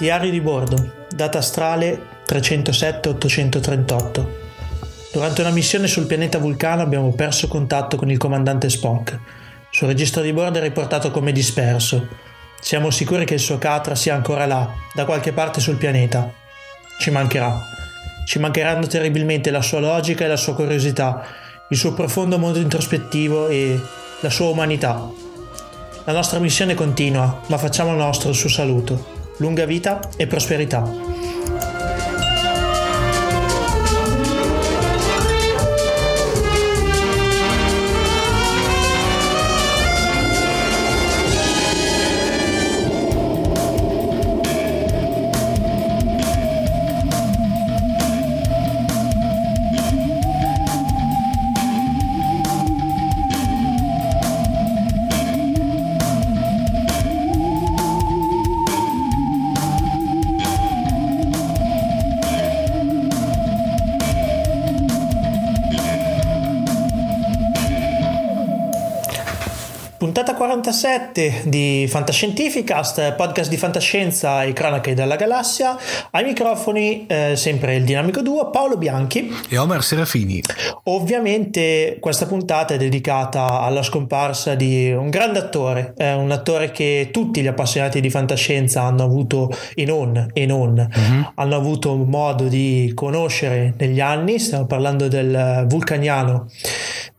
Diario di bordo, data astrale 307-838. Durante una missione sul pianeta Vulcano abbiamo perso contatto con il comandante Spock. Sul registro di bordo è riportato come disperso. Siamo sicuri che il suo Catra sia ancora là, da qualche parte sul pianeta. Ci mancherà. Ci mancheranno terribilmente la sua logica e la sua curiosità, il suo profondo mondo introspettivo e la sua umanità. La nostra missione continua, ma facciamo nostro il suo saluto lunga vita e prosperità. Puntata 47 di Fantascientificast, podcast di fantascienza e cronache della galassia. Ai microfoni eh, sempre il dinamico duo Paolo Bianchi e Omar Serafini. Ovviamente questa puntata è dedicata alla scomparsa di un grande attore, eh, un attore che tutti gli appassionati di fantascienza hanno avuto in on e non, uh-huh. hanno avuto modo di conoscere negli anni. Stiamo parlando del vulcaniano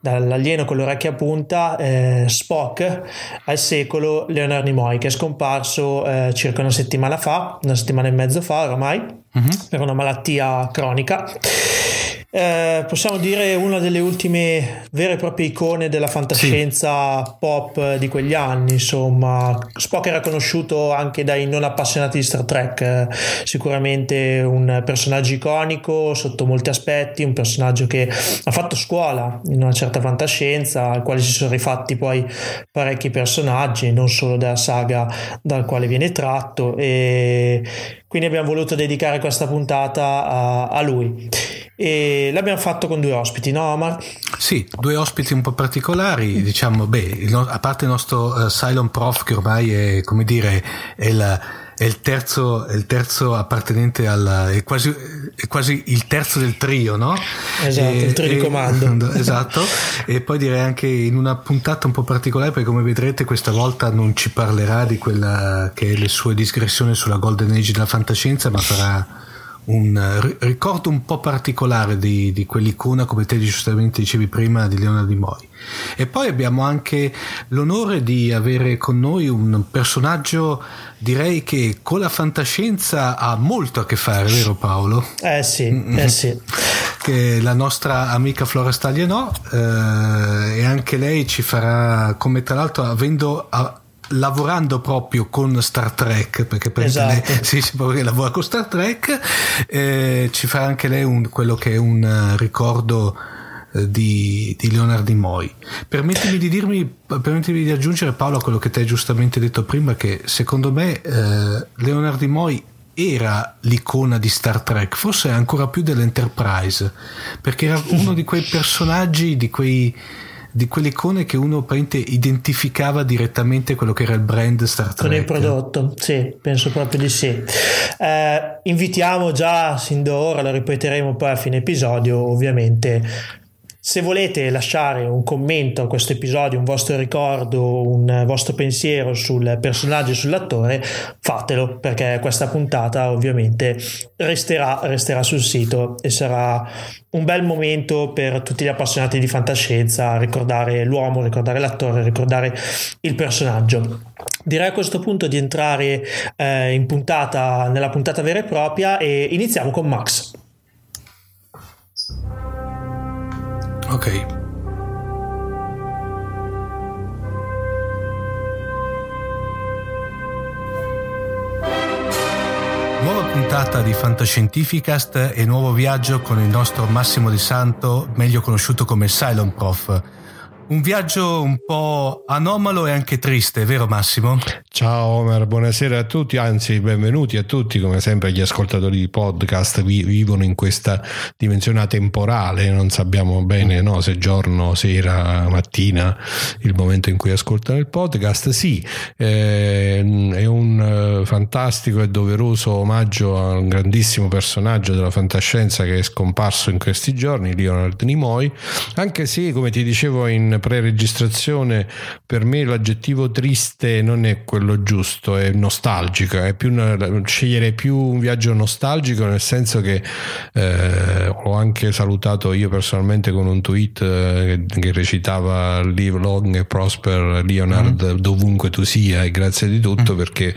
dall'alieno con le orecchie a punta, eh, Spock, al secolo Leonard Nimoy, che è scomparso eh, circa una settimana fa, una settimana e mezzo fa oramai, uh-huh. per una malattia cronica eh, possiamo dire una delle ultime vere e proprie icone della fantascienza sì. pop di quegli anni. Insomma, Spock era conosciuto anche dai non appassionati di Star Trek. Eh, sicuramente un personaggio iconico sotto molti aspetti, un personaggio che ha fatto scuola in una certa fantascienza, al quale si sono rifatti poi parecchi personaggi, non solo della saga dal quale viene tratto. E quindi abbiamo voluto dedicare questa puntata a, a lui e l'abbiamo fatto con due ospiti, no Omar? Sì, due ospiti un po' particolari, diciamo, beh, a parte il nostro uh, Cylon Prof che ormai è, come dire, è, la, è, il, terzo, è il terzo appartenente al, è quasi, è quasi il terzo del trio, no? Esatto, e, il trio di comando. Esatto, e poi direi anche in una puntata un po' particolare perché come vedrete questa volta non ci parlerà di quella che è le sue digressioni sulla Golden Age della fantascienza, ma farà un ricordo un po' particolare di, di quell'icona, come te giustamente dicevi prima, di Leonardo Di Mori. E poi abbiamo anche l'onore di avere con noi un personaggio, direi che con la fantascienza ha molto a che fare, vero Paolo? Eh sì, eh sì. Che la nostra amica Flora Staglianò, eh, e anche lei ci farà, come tra l'altro avendo lavorando proprio con Star Trek, perché per esatto. lei proprio che lavora con Star Trek, eh, ci fa anche lei un, quello che è un uh, ricordo eh, di, di Leonard Nimoy. Permettimi di dirmi, permettimi di aggiungere Paolo a quello che ti hai giustamente detto prima, che secondo me eh, Leonard Nimoy era l'icona di Star Trek, forse ancora più dell'Enterprise, perché era uno di quei personaggi, di quei di quelle icone che uno identificava direttamente quello che era il brand Star Trek. Con il prodotto, sì, penso proprio di sì. Eh, invitiamo già sin d'ora, lo ripeteremo poi a fine episodio, ovviamente se volete lasciare un commento a questo episodio, un vostro ricordo, un vostro pensiero sul personaggio e sull'attore, fatelo perché questa puntata ovviamente resterà, resterà sul sito e sarà un bel momento per tutti gli appassionati di fantascienza ricordare l'uomo, ricordare l'attore, ricordare il personaggio. Direi a questo punto di entrare eh, in puntata, nella puntata vera e propria e iniziamo con Max. Ok. Nuova puntata di Fantascientificast e nuovo viaggio con il nostro Massimo Di Santo, meglio conosciuto come Cylon Prof Un viaggio un po' anomalo e anche triste, vero Massimo? Ciao Omar, buonasera a tutti, anzi benvenuti a tutti, come sempre gli ascoltatori di podcast vi- vivono in questa dimensione atemporale, non sappiamo bene no, se giorno, sera, mattina, il momento in cui ascoltano il podcast. Sì, eh, è un eh, fantastico e doveroso omaggio a un grandissimo personaggio della fantascienza che è scomparso in questi giorni, Leonard Nimoy, anche se come ti dicevo in pre-registrazione, per me l'aggettivo triste non è quello giusto, è nostalgico, è più una, scegliere più un viaggio nostalgico nel senso che eh, ho anche salutato io personalmente con un tweet eh, che recitava Live long e prosper Leonard mm. dovunque tu sia e grazie di tutto mm. perché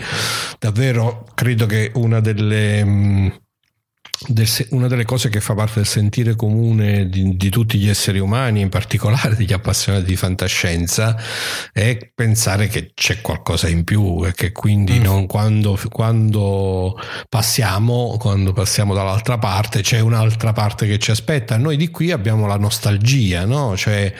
davvero credo che una delle... Mh, del, una delle cose che fa parte del sentire comune di, di, tutti gli esseri umani, in particolare degli appassionati di fantascienza, è pensare che c'è qualcosa in più e che quindi mm. non, quando, quando, passiamo, quando passiamo dall'altra parte c'è un'altra parte che ci aspetta. Noi di qui abbiamo la nostalgia, no? Cioè,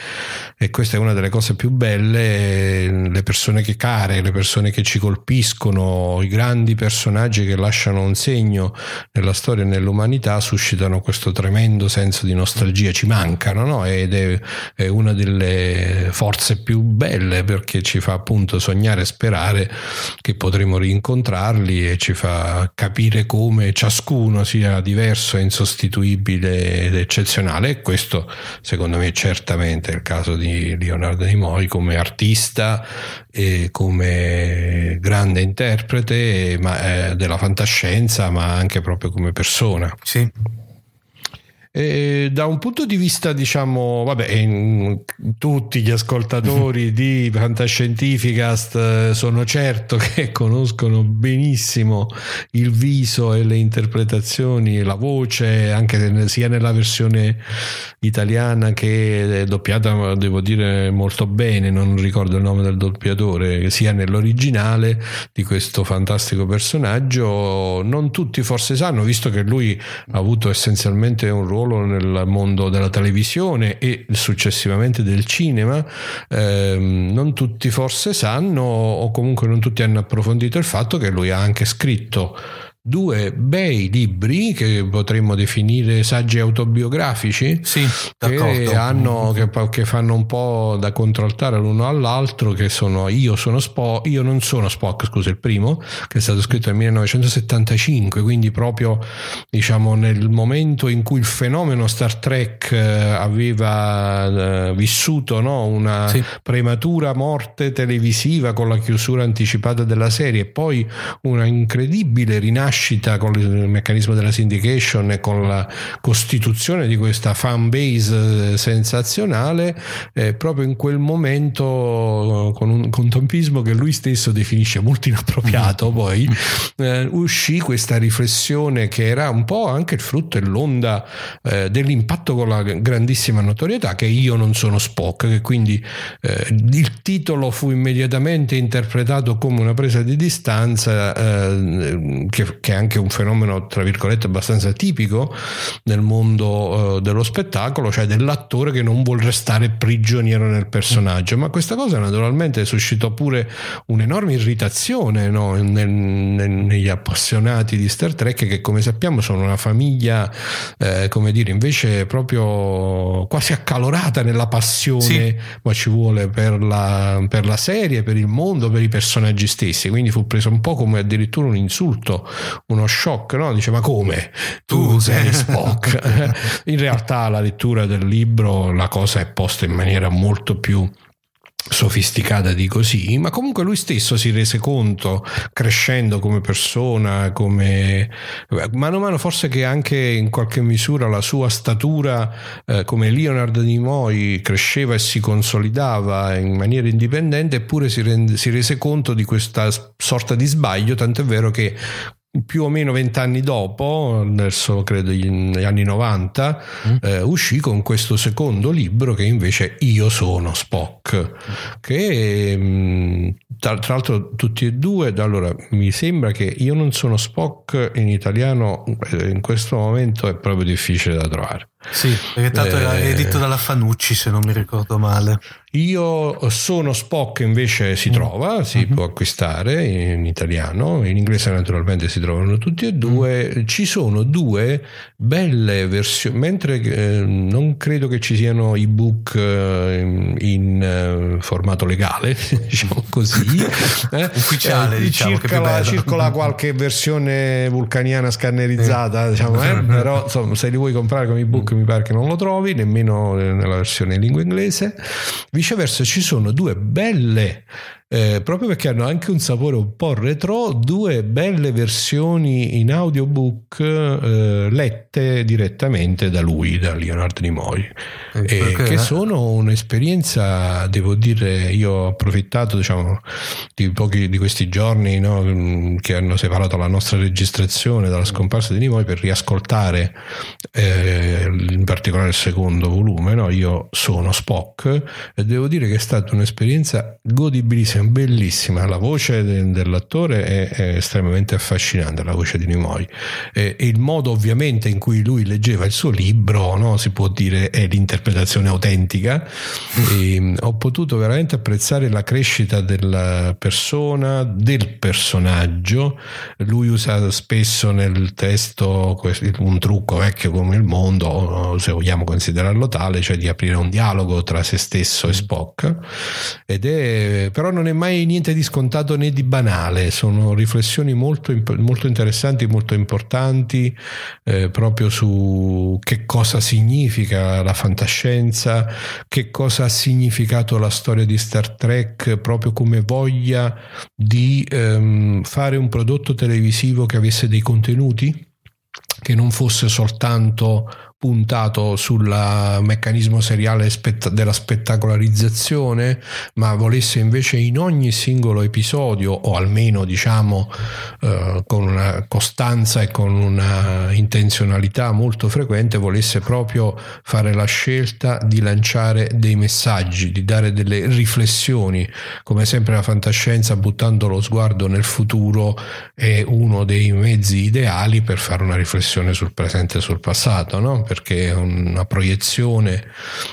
e questa è una delle cose più belle, le persone che care, le persone che ci colpiscono, i grandi personaggi che lasciano un segno nella storia e nell'umanità dell'umanità suscitano questo tremendo senso di nostalgia, ci mancano no? ed è, è, una delle forze più belle perché ci fa appunto sognare e sperare che potremo rincontrarli e ci fa capire come ciascuno sia diverso, insostituibile ed eccezionale e questo secondo me è certamente il caso di Leonardo Nimoy come artista e come grande interprete ma, eh, della fantascienza ma anche proprio come persona persona. Sì. E da un punto di vista, diciamo, vabbè, tutti gli ascoltatori di Fantascientificast eh, sono certo che conoscono benissimo il viso e le interpretazioni, la voce, anche sia nella versione italiana che è doppiata, devo dire, molto bene, non ricordo il nome del doppiatore, sia nell'originale di questo fantastico personaggio. Non tutti forse sanno, visto che lui ha avuto essenzialmente un ruolo ruolo nel mondo della televisione e successivamente del cinema, ehm, non tutti forse sanno o comunque non tutti hanno approfondito il fatto che lui ha anche scritto due bei libri che potremmo definire saggi autobiografici sì, che, hanno, che, che, fanno un po' da contraltare l'uno all'altro che sono Io sono Spock io non sono Spock scusa il primo che è stato scritto nel 1975 quindi proprio diciamo nel momento in cui il fenomeno Star Trek eh, aveva eh, vissuto no? una sì. prematura morte televisiva con la chiusura anticipata della serie e poi una incredibile rinascita nascita con il meccanismo della syndication e con la costituzione di questa fan base eh, sensazionale, eh, proprio in quel momento con un con tempismo che lui stesso definisce molto inappropriato, poi eh, uscì questa riflessione che era un po' anche il frutto e l'onda eh, dell'impatto con la grandissima notorietà che io non sono Spock, che quindi eh, il titolo fu immediatamente interpretato come una presa di distanza eh, che, che è anche un fenomeno, tra virgolette, abbastanza tipico nel mondo uh, dello spettacolo, cioè dell'attore che non vuole restare prigioniero nel personaggio. Ma questa cosa naturalmente suscitò pure un'enorme irritazione no? nel, nel, negli appassionati di Star Trek, che come sappiamo sono una famiglia, eh, come dire, invece proprio quasi accalorata nella passione, sì. ma ci vuole per la, per la serie, per il mondo, per i personaggi stessi. Quindi fu preso un po' come addirittura un insulto uno shock, no? Dice ma come? Tu sei Spock. in realtà la lettura del libro la cosa è posta in maniera molto più sofisticata di così, ma comunque lui stesso si rese conto, crescendo come persona, come mano a mano forse che anche in qualche misura la sua statura eh, come Leonard Nimoy cresceva e si consolidava in maniera indipendente, eppure si, rende, si rese conto di questa sorta di sbaglio, tant'è vero che più o meno vent'anni dopo, verso credo negli anni 90, mm. eh, uscì con questo secondo libro che invece Io sono Spock, che mm, tra, tra, l'altro tutti e due, allora mi sembra che Io non sono Spock in italiano eh, in questo momento è proprio difficile da trovare. Sì, perché tanto eh, era edito dalla Fanucci se non mi ricordo male. Io sono Spock invece si mm. trova, si mm-hmm. può acquistare in italiano, in inglese naturalmente si trovano tutti e due. Mm. Ci sono due belle versioni, mentre eh, non credo che ci siano ebook eh, in, eh, formato legale, diciamo così. Eh, Ufficiale, diciamo circola, circola qualche versione vulcaniana scannerizzata, diciamo, eh, però insomma, se li vuoi comprare come ebook mi pare che non lo trovi, nemmeno nella versione in lingua inglese. Viceversa ci sono due belle eh, proprio perché hanno anche un sapore un po' retro, due belle versioni in audiobook eh, lette direttamente da lui, da Leonardo Nimoy, eh, che sono un'esperienza, devo dire, io ho approfittato diciamo, di pochi di questi giorni no, che hanno separato la nostra registrazione dalla scomparsa di Nimoy per riascoltare eh, in particolare il secondo volume, no? io sono Spock e devo dire che è stata un'esperienza godibilissima bellissima, la voce de- dell'attore è, è, estremamente affascinante, la voce di Nimoy. E, e, il modo ovviamente in cui lui leggeva il suo libro, no, si può dire, è l'interpretazione autentica. E, mm, ho potuto veramente apprezzare la crescita della persona, del personaggio. Lui usa spesso nel testo un trucco vecchio come il mondo, se vogliamo considerarlo tale, cioè di aprire un dialogo tra se stesso e Spock. Ed è, però non è mai niente di scontato né di banale, sono riflessioni molto, molto interessanti, molto importanti eh, proprio su che cosa significa la fantascienza, che cosa ha significato la storia di Star Trek proprio come voglia di ehm, fare un prodotto televisivo che avesse dei contenuti che non fosse soltanto puntato sul meccanismo seriale della spettacolarizzazione, ma volesse invece in ogni singolo episodio, o almeno diciamo eh, con una costanza e con una intenzionalità molto frequente, volesse proprio fare la scelta di lanciare dei messaggi, di dare delle riflessioni. Come sempre la fantascienza, buttando lo sguardo nel futuro, è uno dei mezzi ideali per fare una riflessione sul presente e sul passato, no? Perché è una proiezione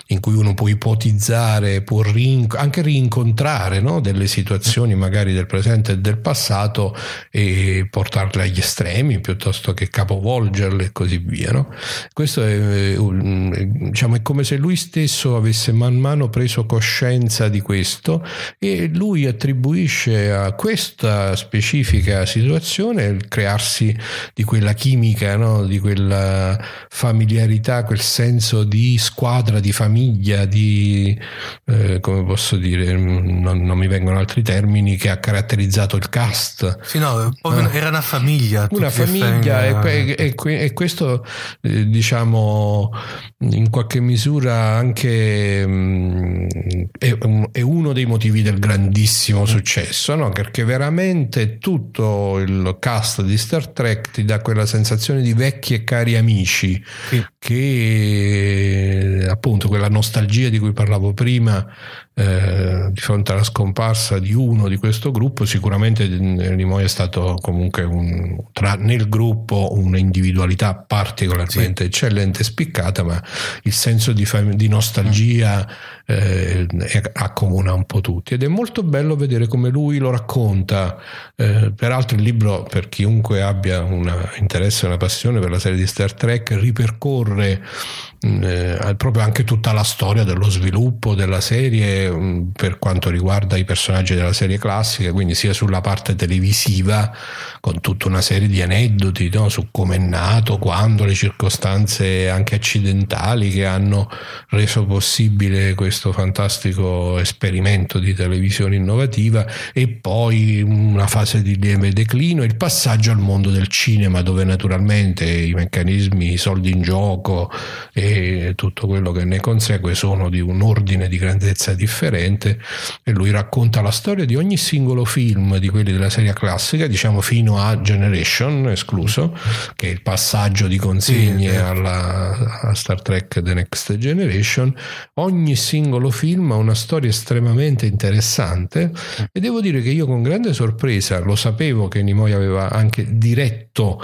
in cui uno può ipotizzare, può rin- anche rincontrare no? delle situazioni magari del presente e del passato e portarle agli estremi piuttosto che capovolgerle e così via. No? Questo è, diciamo, è come se lui stesso avesse man mano preso coscienza di questo e lui attribuisce a questa specifica situazione il crearsi di quella chimica, no? di quella familiarità familiarità, quel senso di squadra, di famiglia, di eh, come posso dire, non, non, mi vengono altri termini, che ha caratterizzato il cast. Sì, no, eh. era una famiglia. Una famiglia, e, e, e, questo eh, diciamo in qualche misura anche mh, mm, è, è, uno dei motivi del grandissimo successo, no? perché veramente tutto il cast di Star Trek ti dà quella sensazione di vecchi e cari amici sì che appunto quella nostalgia di cui parlavo prima eh, di fronte alla scomparsa di uno di questo gruppo sicuramente Nimoy è stato comunque un, tra, nel gruppo un'individualità particolarmente sì. eccellente e spiccata ma il senso di, fam- di nostalgia eh, accomuna un po' tutti ed è molto bello vedere come lui lo racconta eh, peraltro il libro per chiunque abbia un interesse e una passione per la serie di Star Trek ripercorre eh, proprio anche tutta la storia dello sviluppo della serie per quanto riguarda i personaggi della serie classica, quindi sia sulla parte televisiva con tutta una serie di aneddoti no? su come è nato, quando, le circostanze anche accidentali che hanno reso possibile questo fantastico esperimento di televisione innovativa e poi una fase di lieve declino, il passaggio al mondo del cinema dove naturalmente i meccanismi, i soldi in gioco e tutto quello che ne consegue sono di un ordine di grandezza differente differente e lui racconta la storia di ogni singolo film di quelli della serie classica, diciamo fino a Generation escluso, che è il passaggio di consegne sì, alla, a Star Trek The Next Generation. Ogni singolo film ha una storia estremamente interessante e devo dire che io con grande sorpresa lo sapevo che Nimoy aveva anche diretto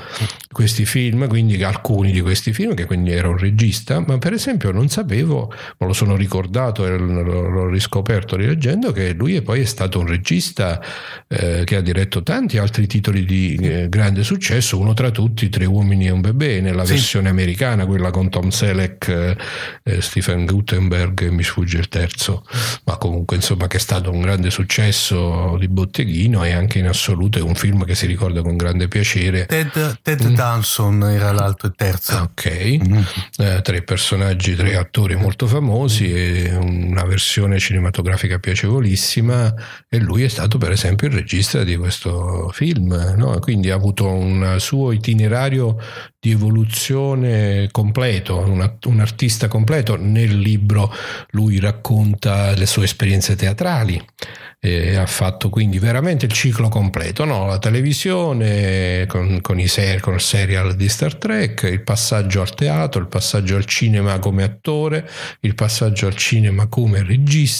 questi film, quindi alcuni di questi film, che quindi era un regista, ma per esempio non sapevo, me lo sono ricordato e l'ho riscoperto rileggendo, che lui poi è stato un regista eh, che ha diretto tanti altri titoli di eh, grande successo, uno tra tutti Tre uomini e un bebè, nella sì. versione americana, quella con Tom Selleck, eh, eh Stephen Gutenberg, mi sfugge il terzo, ma comunque insomma che è stato un grande successo di botteghino e anche in assoluto è un film che si ricorda con grande piacere. Ted, Ted mm. Danson era l'altro e terzo. Ok, mm. eh, tre personaggi, tre attori molto famosi e una versione cinematografica piacevolissima e lui è stato per esempio il regista di questo film, no? quindi ha avuto un suo itinerario di evoluzione completo, un, un artista completo. Nel libro lui racconta le sue esperienze teatrali ha fatto quindi veramente il ciclo completo, no? la televisione con, con, i ser- con il serial di Star Trek, il passaggio al teatro, il passaggio al cinema come attore, il passaggio al cinema come regista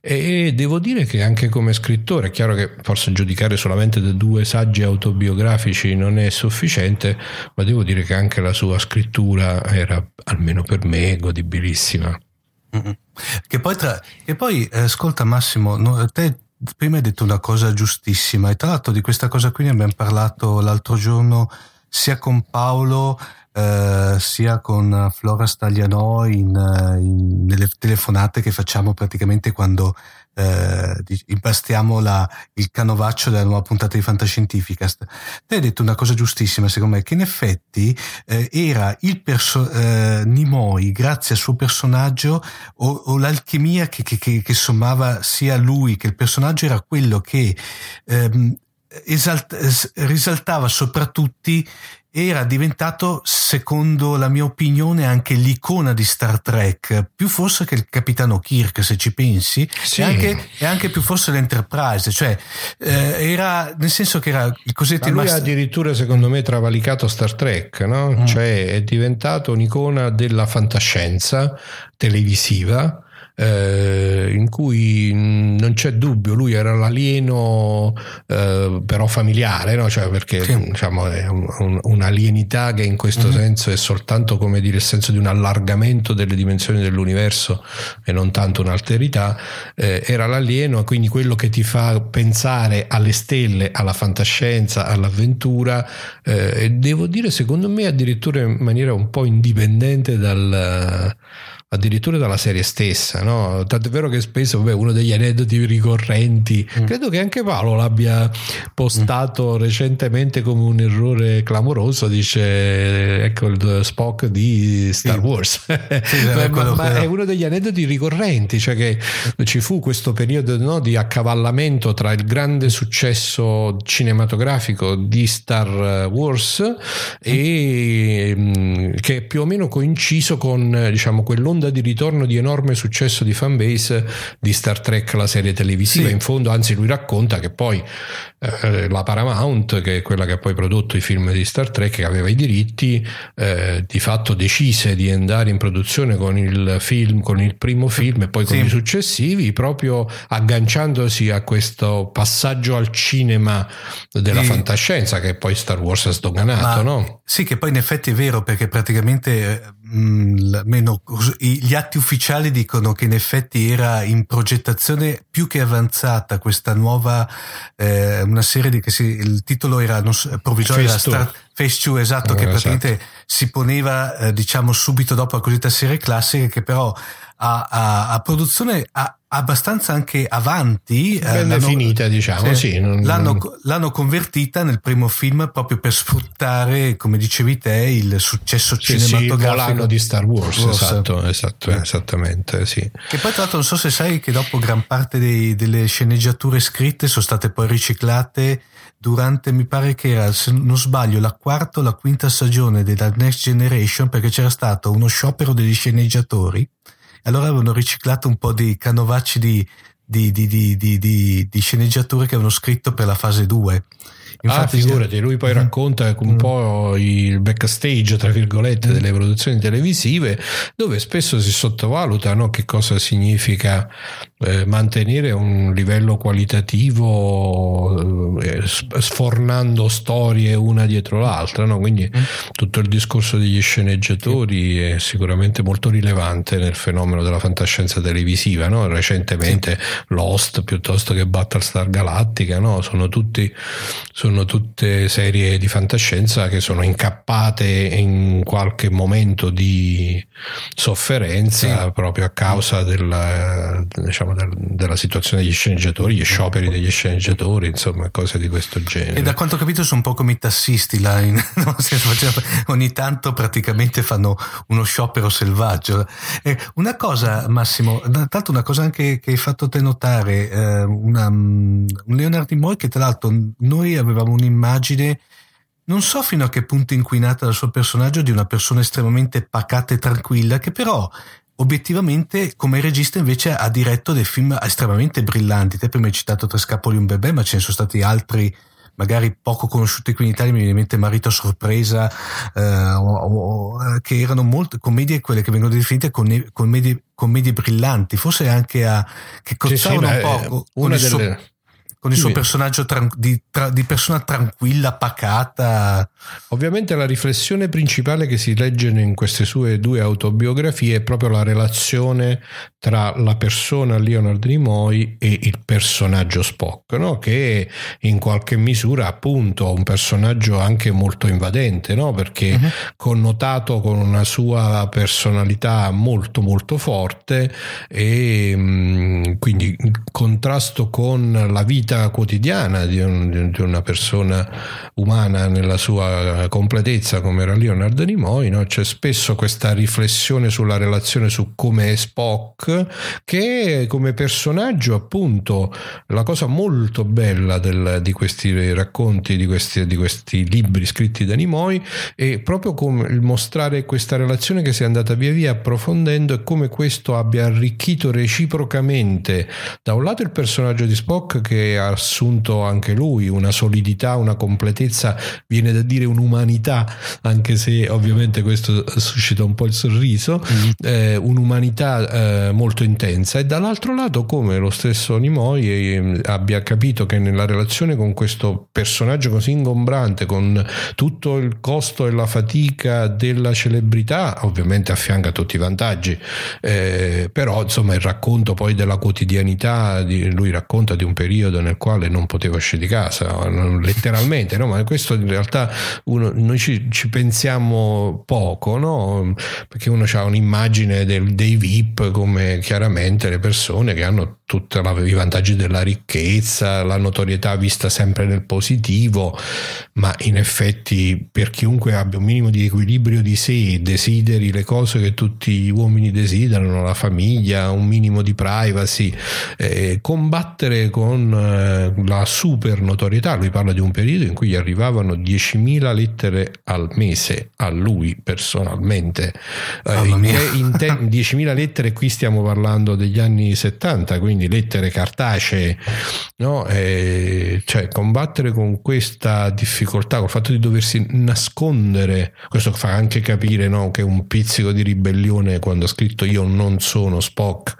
e devo dire che anche come scrittore, è chiaro che forse giudicare solamente da due saggi autobiografici non è sufficiente, ma devo dire che anche la sua scrittura era, almeno per me, godibilissima. Che poi, tra, che poi eh, ascolta Massimo, no, te prima hai detto una cosa giustissima e tra l'altro di questa cosa qui ne abbiamo parlato l'altro giorno sia con Paolo eh, sia con Flora Staglianò in, in, nelle telefonate che facciamo praticamente quando eh, impastiamo la, il canovaccio della nuova puntata di Fantascientificast. Te hai detto una cosa giustissima, secondo me, che in effetti eh, era il perso- eh, Nimoy, grazie al suo personaggio, o, o l'alchimia che, che, che, che, sommava sia lui che il personaggio, era quello che ehm, esalt- risaltava soprattutto era diventato, secondo la mia opinione, anche l'icona di Star Trek, più forse che il capitano Kirk, se ci pensi, sì. e, anche, e, anche, più forse l'Enterprise, cioè eh, era nel senso che era il cosiddetto... Ma lui ha addirittura, secondo me, travalicato Star Trek, no? Mm. Cioè è diventato un'icona della fantascienza televisiva eh, in cui non c'è dubbio, lui era l'alieno eh, però familiare, no? cioè perché sì. diciamo, è un, un, un'alienità che in questo mm-hmm. senso è soltanto come dire il senso di un allargamento delle dimensioni dell'universo e non tanto un'alterità, eh, era l'alieno, quindi quello che ti fa pensare alle stelle, alla fantascienza, all'avventura eh, e devo dire secondo me addirittura in maniera un po' indipendente dal addirittura dalla serie stessa, no? Tant'è vero che spesso beh, uno degli aneddoti ricorrenti, mm. credo che anche Paolo l'abbia postato mm. recentemente come un errore clamoroso, dice ecco il Spock di Star sì. Wars. Sì, ma, ma, ma è uno degli aneddoti ricorrenti, cioè che ci fu questo periodo no, di accavallamento tra il grande successo cinematografico di Star Wars e mm, che più o meno coinciso con diciamo quell'onda un'onda di ritorno di enorme successo di fanbase di Star Trek, la serie televisiva. Sì. In fondo, anzi, lui racconta che poi eh, la Paramount, che è quella che ha poi prodotto i film di Star Trek, che aveva i diritti, eh, di fatto decise di andare in produzione con il film, con il primo film e poi con sì. i successivi, proprio agganciandosi a quesro passaggio al cinema della sì. fantascienza che poi Star Wars ha sdoganato, Ma, no? Sì, che poi in effetti è vero perché praticamente mh, mm, almeno gli atti ufficiali dicono che in effetti era in progettazione più che avanzata questa nuova eh, una serie di che si, il titolo era non, provvisorio era Star, Phase 2 esatto eh, che praticamente esatto. si poneva eh, diciamo subito dopo la cosiddetta serie classica che però a, a, a produzione a, abbastanza anche avanti. Eh, ben definita, diciamo, sì, sì non, l'hanno, non... l'hanno, convertita nel primo film proprio per sfruttare, come dicevi te, il successo sì, cinematografico sì, di Star Wars. Wars. Esatto, esatto, eh. esattamente, sì. Che poi tra l'altro non so se sai che dopo gran parte dei, delle sceneggiature scritte sono state poi riciclate durante, mi pare che era, se non sbaglio, la quarta o la quinta stagione della Next Generation perché c'era stato uno sciopero degli sceneggiatori allora avevano riciclato un po' di canovacci di, di, di, di sceneggiature che avevano scritto per la fase 2 Infatti, ah, figurati, lui poi mm. racconta un mm. po' il backstage, tra virgolette, delle produzioni televisive, dove spesso si sottovaluta no, che cosa significa eh, mantenere un livello qualitativo eh, sfornando storie una dietro l'altra. No? Quindi mm. tutto il discorso degli sceneggiatori è sicuramente molto rilevante nel fenomeno della fantascienza televisiva. No? Recentemente Lost piuttosto che Battlestar Galactica sono tutti sono tutte serie di fantascienza che sono incappate in qualche momento di sofferenza sì. proprio a causa della, diciamo, della situazione degli sceneggiatori, gli scioperi degli sceneggiatori, insomma, cose di questo genere. E da quanto ho capito sono un po' come i tassisti là, in, ogni tanto praticamente fanno uno sciopero selvaggio. Eh, una cosa, Massimo, tra l'altro una cosa anche che hai fatto te notare, eh, una, un Leonard Nimoy che tra l'altro noi avevamo un'immagine, non so fino a che punto inquinata dal suo personaggio, di una persona estremamente pacata e tranquilla, che però obiettivamente come regista invece ha diretto dei film estremamente brillanti. Te prima hai citato Tre scapoli un bebè, ma ce ne sono stati altri magari poco conosciuti qui in Italia, mi viene in mente Marito a sorpresa, eh, o, o, eh, che erano molte commedie, quelle che vengono definite commedie, commedie brillanti, forse anche a, che cozzavano sì, sì, un po' con il delle... con il suo personaggio tran- di, tra- di, persona tranquilla, pacata. Ovviamente la riflessione principale che si legge in queste sue due autobiografie è proprio la relazione tra la persona Leonard Nimoy e il personaggio Spock, no? che in qualche misura appunto un personaggio anche molto invadente, no? perché uh-huh. connotato con una sua personalità molto molto forte e mh, mm, quindi in contrasto con la vita vita quotidiana di, un, di, una persona umana nella sua completezza come era Leonard Nimoy, no? c'è spesso questa riflessione sulla relazione su come è Spock, che come personaggio appunto la cosa molto bella del, di questi racconti, di questi, di questi libri scritti da Nimoy, è proprio come il mostrare questa relazione che si è andata via via approfondendo e come questo abbia arricchito reciprocamente da un lato il personaggio di Spock che ha assunto anche lui una solidità, una completezza, viene da dire un'umanità, anche se ovviamente questo suscita un po' il sorriso, mm-hmm. eh, un'umanità eh, molto intensa e dall'altro lato come lo stesso Nimoy eh, abbia capito che nella relazione con questo personaggio così ingombrante, con tutto il costo e la fatica della celebrità, ovviamente affianca tutti i vantaggi, eh, però insomma il racconto poi della quotidianità, di, lui racconta di un periodo nel quale non poteva uscire di casa, letteralmente, no? ma questo in realtà uno, noi ci, ci, pensiamo poco, no? perché uno ha un'immagine del, dei VIP come chiaramente le persone che hanno tutti i vantaggi della ricchezza, la notorietà vista sempre nel positivo, ma in effetti per chiunque abbia un minimo di equilibrio di sé, desideri le cose che tutti gli uomini desiderano, la famiglia, un minimo di privacy, eh, combattere con eh, la super notorietà, lui parla di un periodo in cui gli arrivavano 10.000 lettere al mese a lui personalmente, eh, in, in te, 10.000 lettere qui stiamo parlando degli anni 70, quindi quindi lettere cartacee, no? e, cioè combattere con questa difficoltà, col fatto di doversi nascondere, questo fa anche capire no? che un pizzico di ribellione quando ha scritto io non sono Spock,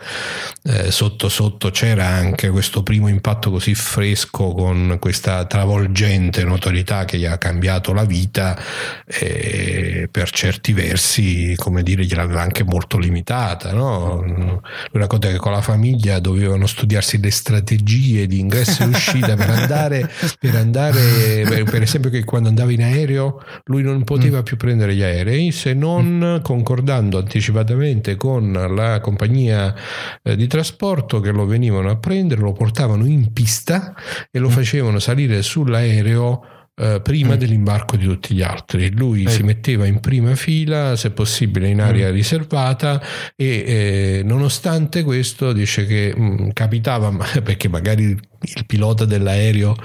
eh, sotto sotto c'era anche questo primo impatto così fresco con questa travolgente notorietà che gli ha cambiato la vita e per certi versi, come dire, gliel'aveva anche molto limitata. No? Lui racconta che con la famiglia doveva dovevano studiarsi le strategie di ingresso e uscita per andare, per, andare per, esempio che quando andava in aereo lui non poteva mm. più prendere gli aerei se non concordando anticipatamente con la compagnia eh, di trasporto che lo venivano a prendere, lo portavano in pista e lo mm. facevano salire sull'aereo eh, prima mm. dell'imbarco di tutti gli altri. Lui eh. si metteva in prima fila, se possibile in area mm. riservata e eh, nonostante questo dice che mh, mm, capitava, perché magari il pilota dell'aereo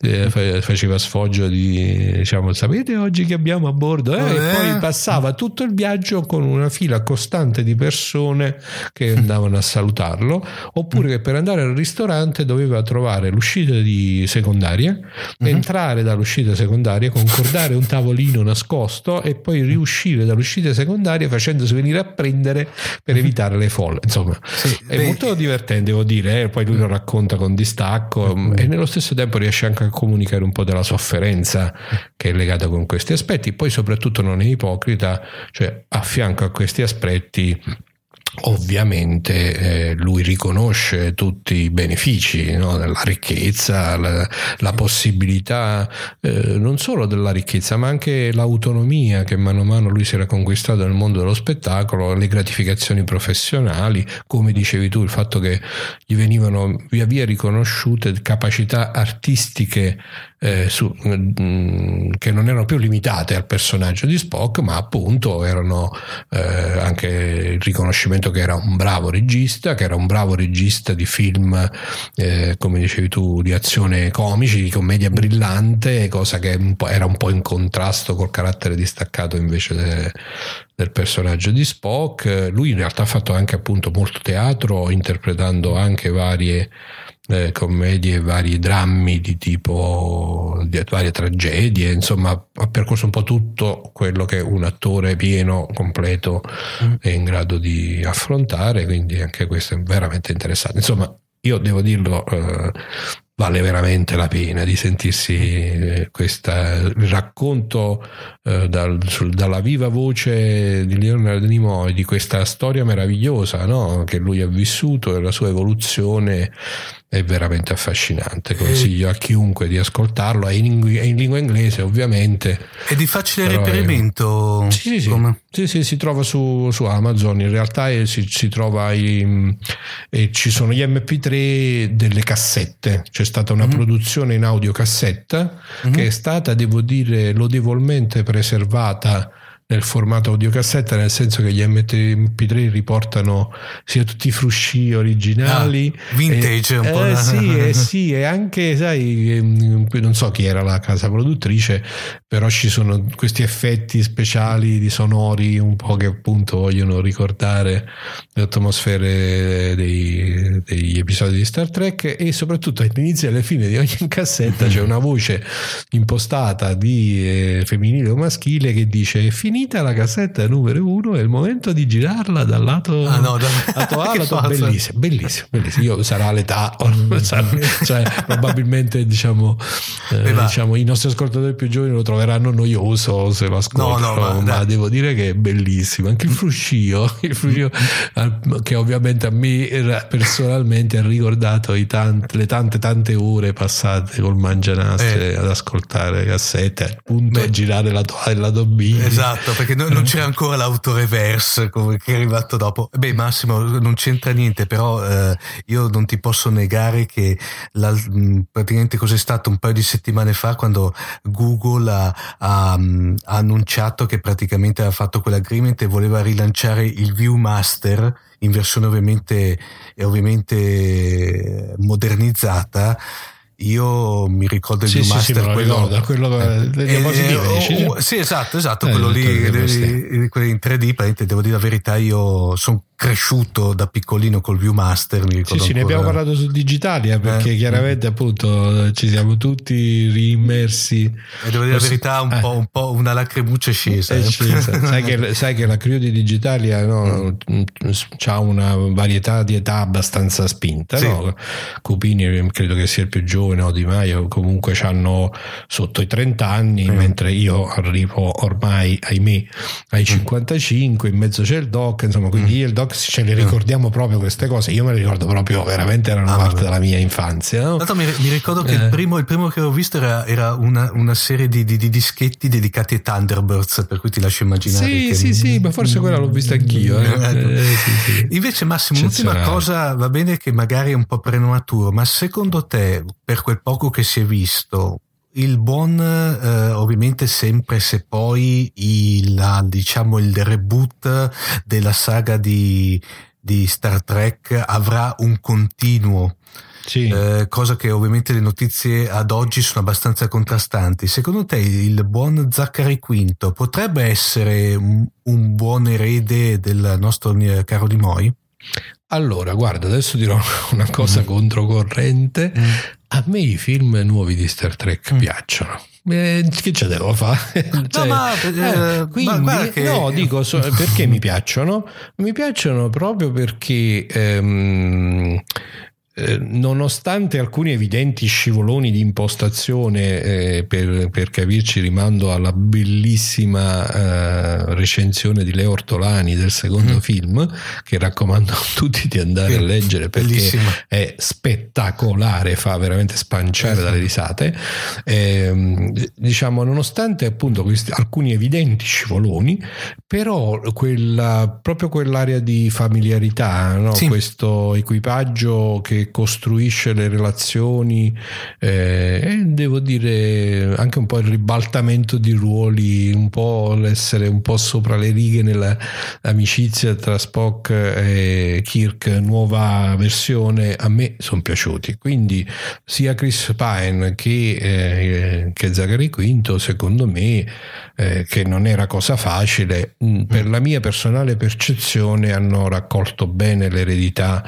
eh, faceva sfoggio di diciamo sapete oggi che abbiamo a bordo eh? e poi passava tutto il viaggio con una fila costante di persone che andavano a salutarlo oppure che per andare al ristorante doveva trovare l'uscita di secondaria uh-huh. entrare dall'uscita secondaria concordare un tavolino nascosto e poi riuscire dall'uscita secondaria facendosi venire a prendere per evitare le folle insomma sì, è beh, molto divertente devo dire eh? poi lui lo racconta con distacco attacco mm. e nello stesso tempo riesce anche a comunicare un po' della sofferenza che è legata con questi aspetti. Poi soprattutto non è ipocrita, cioè a fianco a questi aspetti Ovviamente eh, lui riconosce tutti i benefici, no? la ricchezza, la, la possibilità eh, non solo della ricchezza, ma anche l'autonomia che mano a mano lui si era conquistato nel mondo dello spettacolo, le gratificazioni professionali, come dicevi tu, il fatto che gli venivano via via riconosciute capacità artistiche eh, su, mh, mm, che non erano più limitate al personaggio di Spock, ma appunto erano eh, anche il riconoscimento che era un bravo regista, che era un bravo regista di film, eh, come dicevi tu, di azione comici, di commedia brillante, cosa che un era un po' in contrasto col carattere distaccato invece de, del personaggio di Spock. Lui in realtà ha fatto anche appunto molto teatro, interpretando anche varie eh, commedie, vari drammi di tipo di varie tragedie, insomma ha percorso un po' tutto quello che un attore pieno, completo mm. è in grado di affrontare, quindi anche questo è veramente interessante. Insomma, io devo dirlo, eh, vale veramente la pena di sentirsi eh, questa, il racconto eh, dal, sul, dalla viva voce di Leonardo Nimoy di questa storia meravigliosa no? che lui ha vissuto e la sua evoluzione è veramente affascinante. Consiglio a chiunque di ascoltarlo. È in, è in lingua inglese, ovviamente. È di facile reperimento? È... Sì, sì, sì. sì, sì, si trova su, su Amazon. In realtà è, si, si, trova i, e ci sono gli MP3 delle cassette. C'è stata una mm-hmm. produzione in audiocassetta mm-hmm. che è stata, devo dire, lodevolmente preservata nel formato audiocassetta, nel senso che gli MP3 riportano sia tutti i frusci originali. Ah, vintage e, un po'. Eh, sì, eh, sì, e anche, sai, ehm, non so chi era la casa produttrice, però ci sono questi effetti speciali di sonori un po' che appunto vogliono ricordare le atmosfere dei, degli episodi di Star Trek e soprattutto all'inizio e alla fine di ogni cassetta c'è una voce impostata di eh, femminile o maschile che dice finito finita la cassetta numero uno è il momento di girarla dal lato, ah, no, da... lato A lato bellissimo, bellissimo, bellissimo. Io sarà l'età, cioè probabilmente diciamo, eh, diciamo, i nostri ascoltatori più giovani lo troveranno noioso se lo ascoltano, no, no, ma, ma devo dire che è bellissimo. Anche il fruscio, il fruscio che ovviamente a me personalmente ha ricordato tante, le tante tante ore passate col mangianasse eh. ad ascoltare cassette, appunto Beh. a girare la toa e la dobbina. Esatto Esatto, perché non, non c'era ancora l'autoreverse che è arrivato dopo. Beh, Massimo, non c'entra niente, però eh, io non ti posso negare che la, praticamente cos'è stato un paio di settimane fa quando Google ha, ha, ha annunciato che praticamente aveva fatto quell'agreement e voleva rilanciare il Viewmaster in versione ovviamente, ovviamente modernizzata io mi ricordo il sì, sì, Master sì, quello, ricordo, quello eh, delle eh, oh, sì esatto esatto eh, quello lì quelli in 3D devo dire la verità io sono cresciuto da piccolino col Viewmaster. Mi sì, sì, ne abbiamo parlato su Digitalia perché eh. chiaramente appunto ci siamo tutti riimmersi. E devo dire la verità, un, eh. po', un po' una lacrimuccia è scesa. È scesa. sai, che, sai, che, la crew di Digitalia no, mm. ha una varietà di età abbastanza spinta. Sì. No? Cupini credo che sia il più giovane, o Di Maio comunque hanno sotto i 30 anni, mm. mentre io arrivo ormai, ahimè, ai 55, mm. in mezzo c'è il doc, insomma, quindi mm. io il doc ce le ricordiamo proprio queste cose. Io me le ricordo proprio, veramente erano ah, parte della mia infanzia. No? mi, mi, ricordo che eh. il, primo, il, primo, che ho visto era, era una, una, serie di, di, di, dischetti dedicati ai Thunderbirds, per cui ti lascio immaginare. Sì, che... sì, sì, ma forse quella l'ho vista anch'io. Eh. Ecco. Eh, sì, sì. Invece, Massimo, l'ultima cosa va bene che magari è un po' prematuro, ma secondo te, per quel poco che si è visto, il buon eh, ovviamente sempre se poi il, diciamo il reboot della saga di, di Star Trek avrà un continuo sì. eh, cosa che ovviamente le notizie ad oggi sono abbastanza contrastanti. Secondo te il buon Zachary Quinto potrebbe essere un, un buon erede del nostro caro Di Moi? Allora, guarda, adesso dirò una cosa mm. controcorrente. Mm. A me i film nuovi di Star Trek mm. piacciono. Eh, che ce devo fare? cioè, no, ma, eh, eh quindi, ma che... no, dico so, perché mi piacciono? Mi piacciono proprio perché ehm, eh, nonostante alcuni evidenti scivoloni di impostazione, eh, per, per, capirci rimando alla bellissima eh, recensione di Leo Ortolani del secondo mm. film, che raccomando a tutti di andare a leggere perché bellissima. è spettacolare, fa veramente spanciare esatto. dalle risate. Ehm, diciamo, nonostante appunto questi, alcuni evidenti scivoloni, però quella, proprio quell'area di familiarità, no? sì. questo equipaggio che costruisce le relazioni eh, e devo dire anche un po' il ribaltamento di ruoli, un po' l'essere un po' sopra le righe nell'amicizia tra Spock e Kirk, nuova versione, a me sono piaciuti. Quindi sia Chris Pine che, eh, che Zachary Quinto, secondo me, eh, che non era cosa facile, per la mia personale percezione hanno raccolto bene l'eredità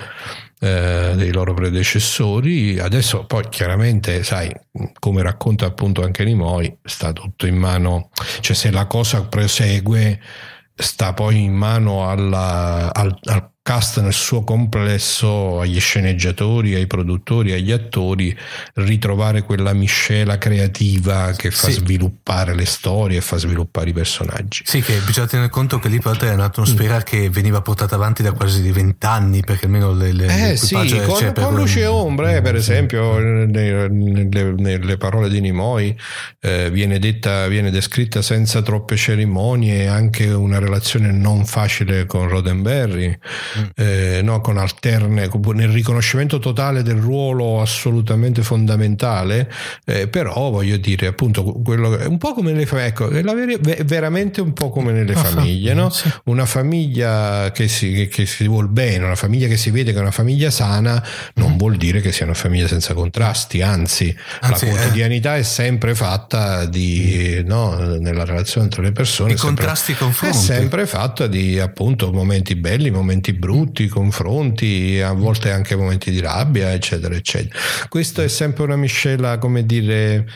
eh, dei loro predecessori. Adesso poi chiaramente, sai, come racconta appunto anche Nimoy, sta tutto in mano, cioè se la cosa prosegue sta poi in mano alla, al, al cast nel suo complesso, agli sceneggiatori, ai produttori, agli attori, ritrovare quella miscela creativa che fa sì. sviluppare le storie e fa sviluppare i personaggi. Sì, che bisogna tenere conto che lì però è un'atmosfera mm. che veniva portata avanti da quasi vent'anni, perché almeno le, le eh sì, con, cioè, con luce e ombre, eh, per esempio, nelle, nelle, nelle, parole di Nimoy eh, viene detta, viene descritta senza troppe cerimonie anche una relazione non facile con Roddenberry eh, no, con alterne, nel riconoscimento totale del ruolo assolutamente fondamentale, eh, però voglio dire appunto quello, un po' come nelle famiglie, ecco, è veramente un po' come nelle famiglie, no? una famiglia che si, che, che si vuol bene, una famiglia che si vede che è una famiglia sana, non mm. vuol dire che sia una famiglia senza contrasti, anzi, anzi la eh. quotidianità eh. è sempre fatta di, no, nella relazione tra le persone, I contrasti confronti. è sempre fatta di appunto momenti belli, momenti brutti, confronti, a volte anche momenti di rabbia, eccetera, eccetera. Questo è sempre una miscela, come dire,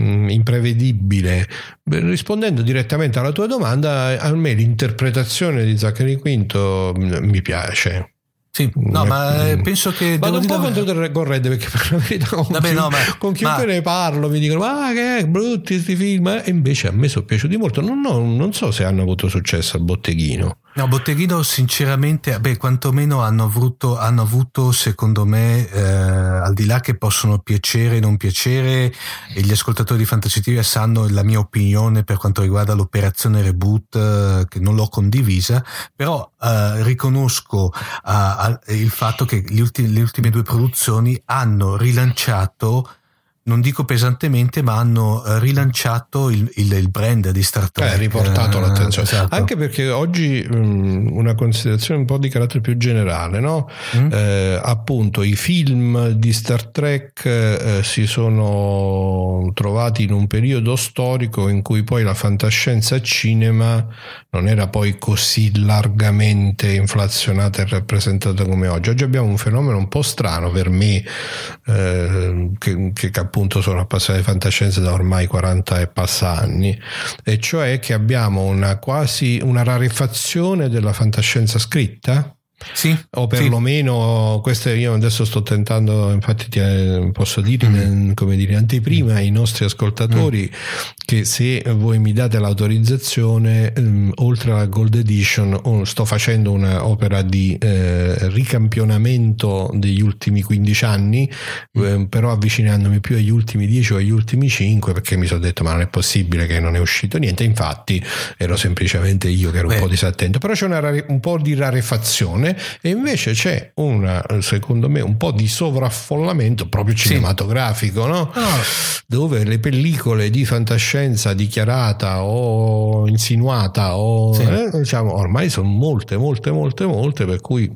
mm, imprevedibile. Rispondendo direttamente alla tua domanda, a me l'interpretazione di Zachary Quinto mm, mi piace. Sì, no, ma eh, penso che. Vado un po' contro con Red perché per la verità con, Vabbè, chi, no, ma, con chiunque ma... ne parlo mi dicono ma che brutti questi film e invece a me sono piaciuti molto. Non, non, non so se hanno avuto successo al botteghino. No, Botteghino sinceramente, beh, quantomeno hanno avuto, hanno avuto secondo me, eh, al di là che possono piacere o non piacere, e gli ascoltatori di TV sanno la mia opinione per quanto riguarda l'operazione reboot, eh, che non l'ho condivisa, però eh, riconosco il fatto che ultimi, le ultime due produzioni hanno rilanciato non dico pesantemente, ma hanno eh, rilanciato il, il, il brand di Star Trek. Eh, riportato l'attenzione. Esatto. Anche perché oggi mh, una considerazione un po' di carattere più generale, no? mm. eh, appunto i film di Star Trek eh, si sono trovati in un periodo storico in cui poi la fantascienza cinema non era poi così largamente inflazionata e rappresentata come oggi. Oggi abbiamo un fenomeno un po' strano per me, eh, che, che appunto sono appassionato di fantascienza da ormai 40 e passa anni, e cioè che abbiamo una quasi una rarefazione della fantascienza scritta sì, o perlomeno sì. questo io adesso sto tentando, infatti ti, eh, posso dire, mm. come dire, anteprima ai nostri ascoltatori mm. che se voi mi date l'autorizzazione, um, oltre alla Gold Edition, oh, sto facendo un'opera di eh, ricampionamento degli ultimi 15 anni, mm. eh, però avvicinandomi più agli ultimi 10 o agli ultimi 5 perché mi sono detto ma non è possibile che non è uscito niente, infatti ero semplicemente io che ero Beh. un po' disattento, però c'è una, un po' di rarefazione e invece c'è una, secondo me, un po' di sovraffollamento proprio cinematografico, sì. no? oh. dove le pellicole di fantascienza dichiarata o insinuata o sì. eh, diciamo ormai sono molte, molte, molte, molte, per cui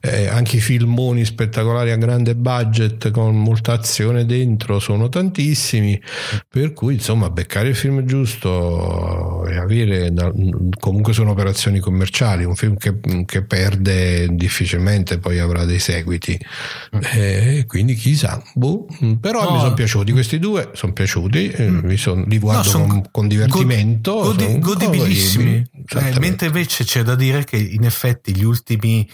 eh, anche i filmoni spettacolari a grande budget con molta azione dentro sono tantissimi, per cui insomma beccare il film giusto e avere comunque sono operazioni commerciali, un film che, che perde difficilmente poi avrà dei seguiti, mm. eh, quindi chissà, boh. però no. mi sono piaciuti questi due, sono piaciuti, eh, mm. son, li guardo no, con, con, divertimento, godi, godibilissimi, eh, mentre invece c'è da dire che in effetti gli ultimi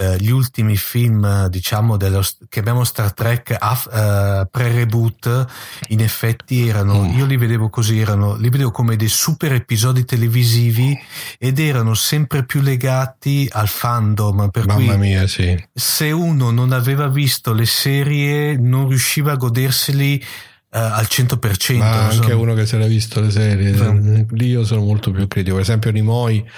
eh, gli ultimi film, diciamo, dello, che abbiamo Star Trek uh, pre-reboot, in effetti erano, mm. io li vedevo così, erano, li vedevo come dei super episodi televisivi ed erano sempre più legati al fandom. Per Mamma cui mia, sì. Se uno non aveva visto le serie, non riusciva a goderseli Uh, al 100%. Ma anche so. uno che se l'ha visto le serie, sì. lì io sono molto più critico. Per esempio, Nimoi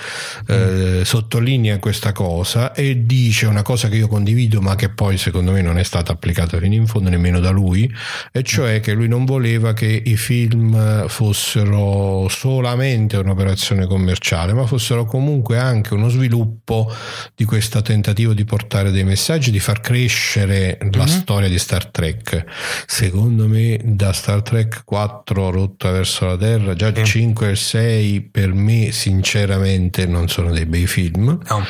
eh, mm. sottolinea questa cosa e dice una cosa che io condivido, ma che poi secondo me non è stata applicata fino in fondo nemmeno da lui, e cioè che lui non voleva che i film fossero solamente un'operazione commerciale, ma fossero comunque anche uno sviluppo di questo tentativo di portare dei messaggi, di far crescere mm-hmm. la storia di Star Trek. Secondo me da Star Trek 4 rotta verso la Terra, già il eh. 5 e il 6 per me sinceramente non sono dei bei film. No.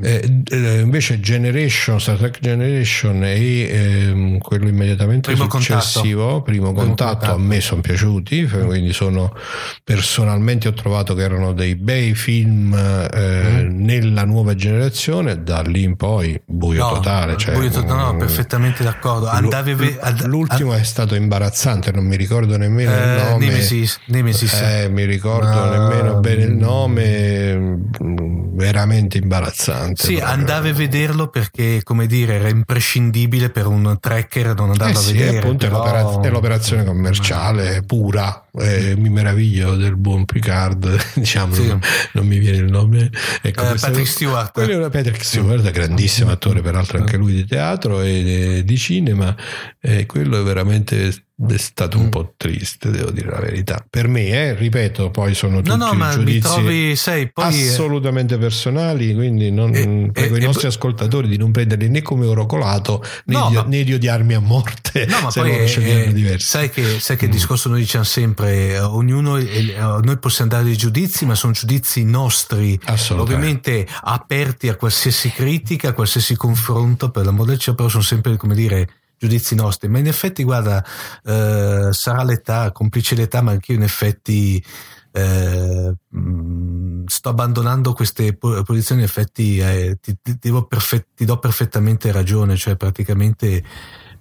Eh, eh, invece Generation, Star Trek Generation e ehm, quello immediatamente primo successivo, contatto. primo, primo contatto, contatto, a me sono piaciuti, quindi sono personalmente ho trovato che erano dei bei film eh, mm. nella nuova generazione, da lì in poi buio no, totale. Cioè, buio totale, no, perfettamente d'accordo. Andavi l'ultimo è stato imbarazzante interessante, non mi ricordo nemmeno eh, il nome. Nemesis, Nemesis. Eh, mi ricordo Ma... nemmeno bene il nome, mm, veramente imbarazzante. Sì, proprio. andavi a vederlo perché, come dire, era imprescindibile per un tracker non andarlo eh sì, a vedere. Appunto, però... è, l'opera- è l'operazione commerciale pura. Eh, mi meraviglio del buon Picard, diciamo, sì. non, non, mi viene il nome. Ecco, eh, Patrick Stewart. Quello era Patrick Stewart, grandissimo attore, peraltro anche lui di teatro e di cinema. E quello è veramente è stato un mm. po' triste, devo dire la verità. Per me, eh, ripeto, poi sono tutti no, no, giudizi trovi, sei, poi assolutamente personali, quindi non, e, prego e, i nostri e, ascoltatori di non prenderli né come oro colato né, no, di, ma, né di odiarmi a morte. No, ma poi è, sai che, sai che mm. il discorso noi diciamo sempre, ognuno, noi possiamo dare dei giudizi, ma sono giudizi nostri, ovviamente aperti a qualsiasi critica, a qualsiasi confronto, per l'amor del cielo, però sono sempre, come dire, giudizi nostri, ma in effetti, guarda, eh, sarà l'età, complice l'età, ma anche io in effetti eh, mm, sto abbandonando queste posizioni, in effetti eh, ti, ti, perfett- ti, do perfettamente ragione, cioè praticamente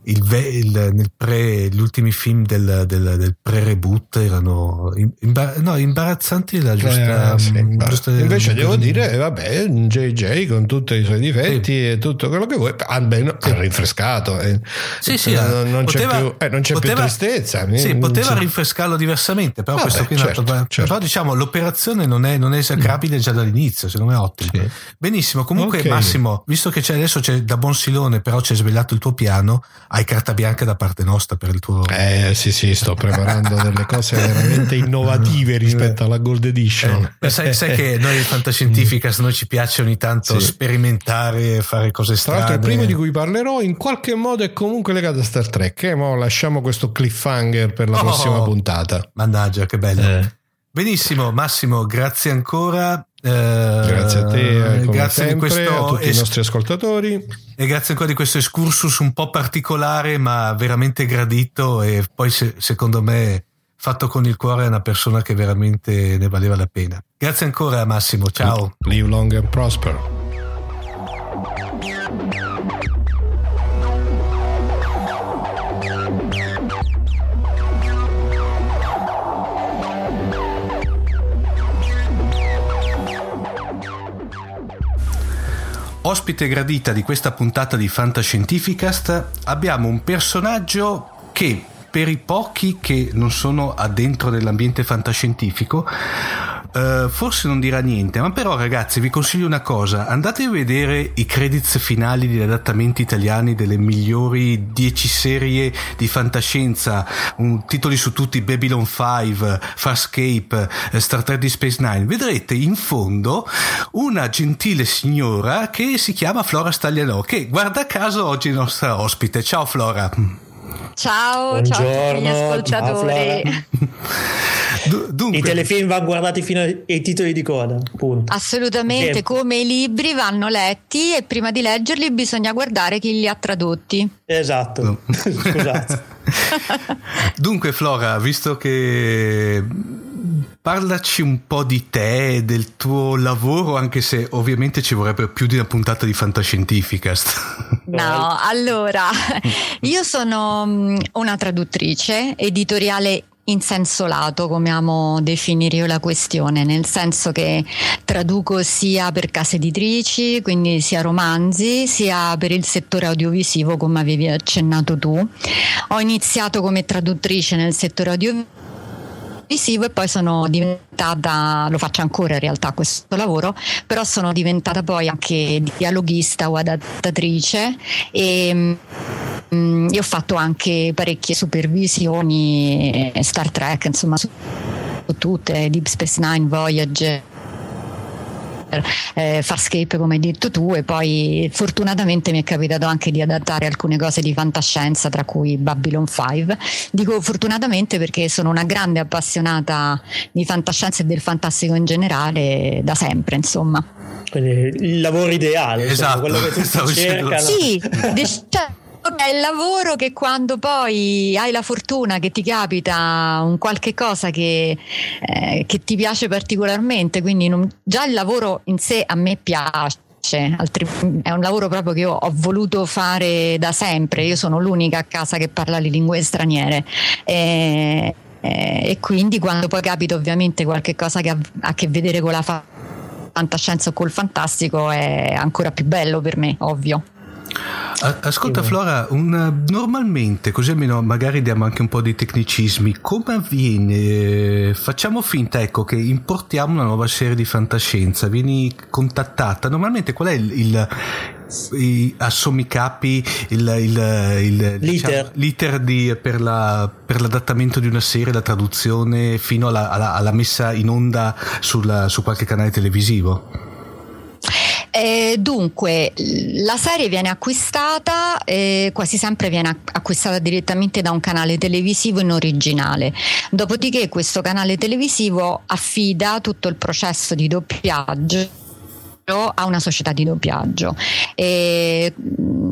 il, il, pre, gli ultimi film del, del, del pre-reboot erano imbar- no, imbarazzanti la giusta, eh, sì, mm, giusta invece devo dire eh, vabbè JJ con tutti i suoi difetti sì. e tutto quello che vuoi almeno sì. ha rinfrescato eh. sì, sì, non, non, poteva, c'è, più, eh, non c'è poteva, più tristezza sì, poteva rinfrescarlo diversamente però vabbè, questo qui certo, altro, certo. però diciamo l'operazione non è, non è esacrabile già dall'inizio secondo me è ottimo benissimo comunque okay. Massimo visto che c'è adesso c'è da buon silone però c'è svelato il tuo piano hai carta bianca da parte nostra per il tuo... Eh sì sì, sto preparando delle cose veramente innovative rispetto alla Gold Edition. Eh, sai, sai, che noi Fantascientificas noi ci piace ogni tanto sì. sperimentare, fare cose strane. Tra l'altro il primo di cui parlerò in qualche modo è comunque legato a Star Trek, eh? ma lasciamo questo cliffhanger per la oh, prossima puntata. Mannaggia, che bello. Eh. Benissimo, Massimo, grazie ancora. Eh, grazie a te, grazie sempre, questo, a tutti es- i nostri ascoltatori. E grazie ancora di questo excursus un po' particolare, ma veramente gradito. E poi, se, secondo me, fatto con il cuore, è una persona che veramente ne valeva la pena. Grazie ancora, Massimo. Ciao. Live long and prosper. Ospite gradita di questa puntata di Fantascientificast abbiamo un personaggio che per i pochi che non sono addentro dell'ambiente fantascientifico uh, forse non dirà niente, ma però ragazzi vi consiglio una cosa, andate a vedere i credits finali degli adattamenti italiani delle migliori 10 serie di fantascienza, un, titoli su tutti Babylon 5, Farscape, eh, Star Trek di Space Nine, vedrete in fondo una gentile signora che si chiama Flora Staglianò, che guarda caso oggi è nostra ospite. Ciao Flora. Ciao, Buongiorno, ciao a tutti gli ascoltatori. Dunque. I telefilm vanno guardati fino ai titoli di coda. Punto. Assolutamente, Tempo. come i libri vanno letti e prima di leggerli bisogna guardare chi li ha tradotti. Esatto. No. Scusate. Dunque, Flora, visto che parlaci un po' di te, del tuo lavoro, anche se ovviamente ci vorrebbe più di una puntata di Fantascientificast. No, allora, io sono mm, una traduttrice editoriale in senso lato, come amo definire io la questione, nel senso che traduco sia per case editrici, quindi sia romanzi, sia per il settore audiovisivo, come avevi accennato tu. Ho iniziato come traduttrice nel settore audiovisivo visivo e poi sono diventata, lo faccio ancora in realtà questo lavoro, però sono diventata poi anche dialoghista o adattatrice e Mm, io ho fatto anche parecchie supervisioni, eh, Star Trek, insomma, su, su tutte, Deep Space Nine, Voyager. Eh, Farscape come hai detto tu e poi fortunatamente mi è capitato anche di adattare alcune cose di fantascienza tra cui Babylon 5 dico fortunatamente perché sono una grande appassionata di fantascienza e del fantastico in generale da sempre insomma. Quindi il lavoro ideale esatto. insomma, quello che tutti cercano. Sì diciamo è il lavoro che quando poi hai la fortuna che ti capita un qualche cosa che, eh, che ti piace particolarmente, quindi non, già il lavoro in sé a me piace. Altri, è un lavoro proprio che io ho voluto fare da sempre. Io sono l'unica a casa che parla le lingue straniere. E, e quindi quando poi capita ovviamente qualche cosa che ha a che vedere con la fantascienza o col fantastico è ancora più bello per me, ovvio. Ascolta Flora, un, normalmente, così almeno magari diamo anche un po' di tecnicismi, come avviene? Facciamo finta ecco, che importiamo una nuova serie di fantascienza, vieni contattata, normalmente qual è il, il i, a sommi capi il, il, il l'iter, diciamo, l'iter di, per, la, per, l'adattamento di una serie, la traduzione fino alla, alla, alla messa in onda sulla, su qualche canale televisivo? Eh, dunque, la serie viene acquistata, eh, quasi sempre viene acquistata direttamente da un canale televisivo in originale. Dopodiché questo canale televisivo affida tutto il processo di doppiaggio a una società di doppiaggio. E,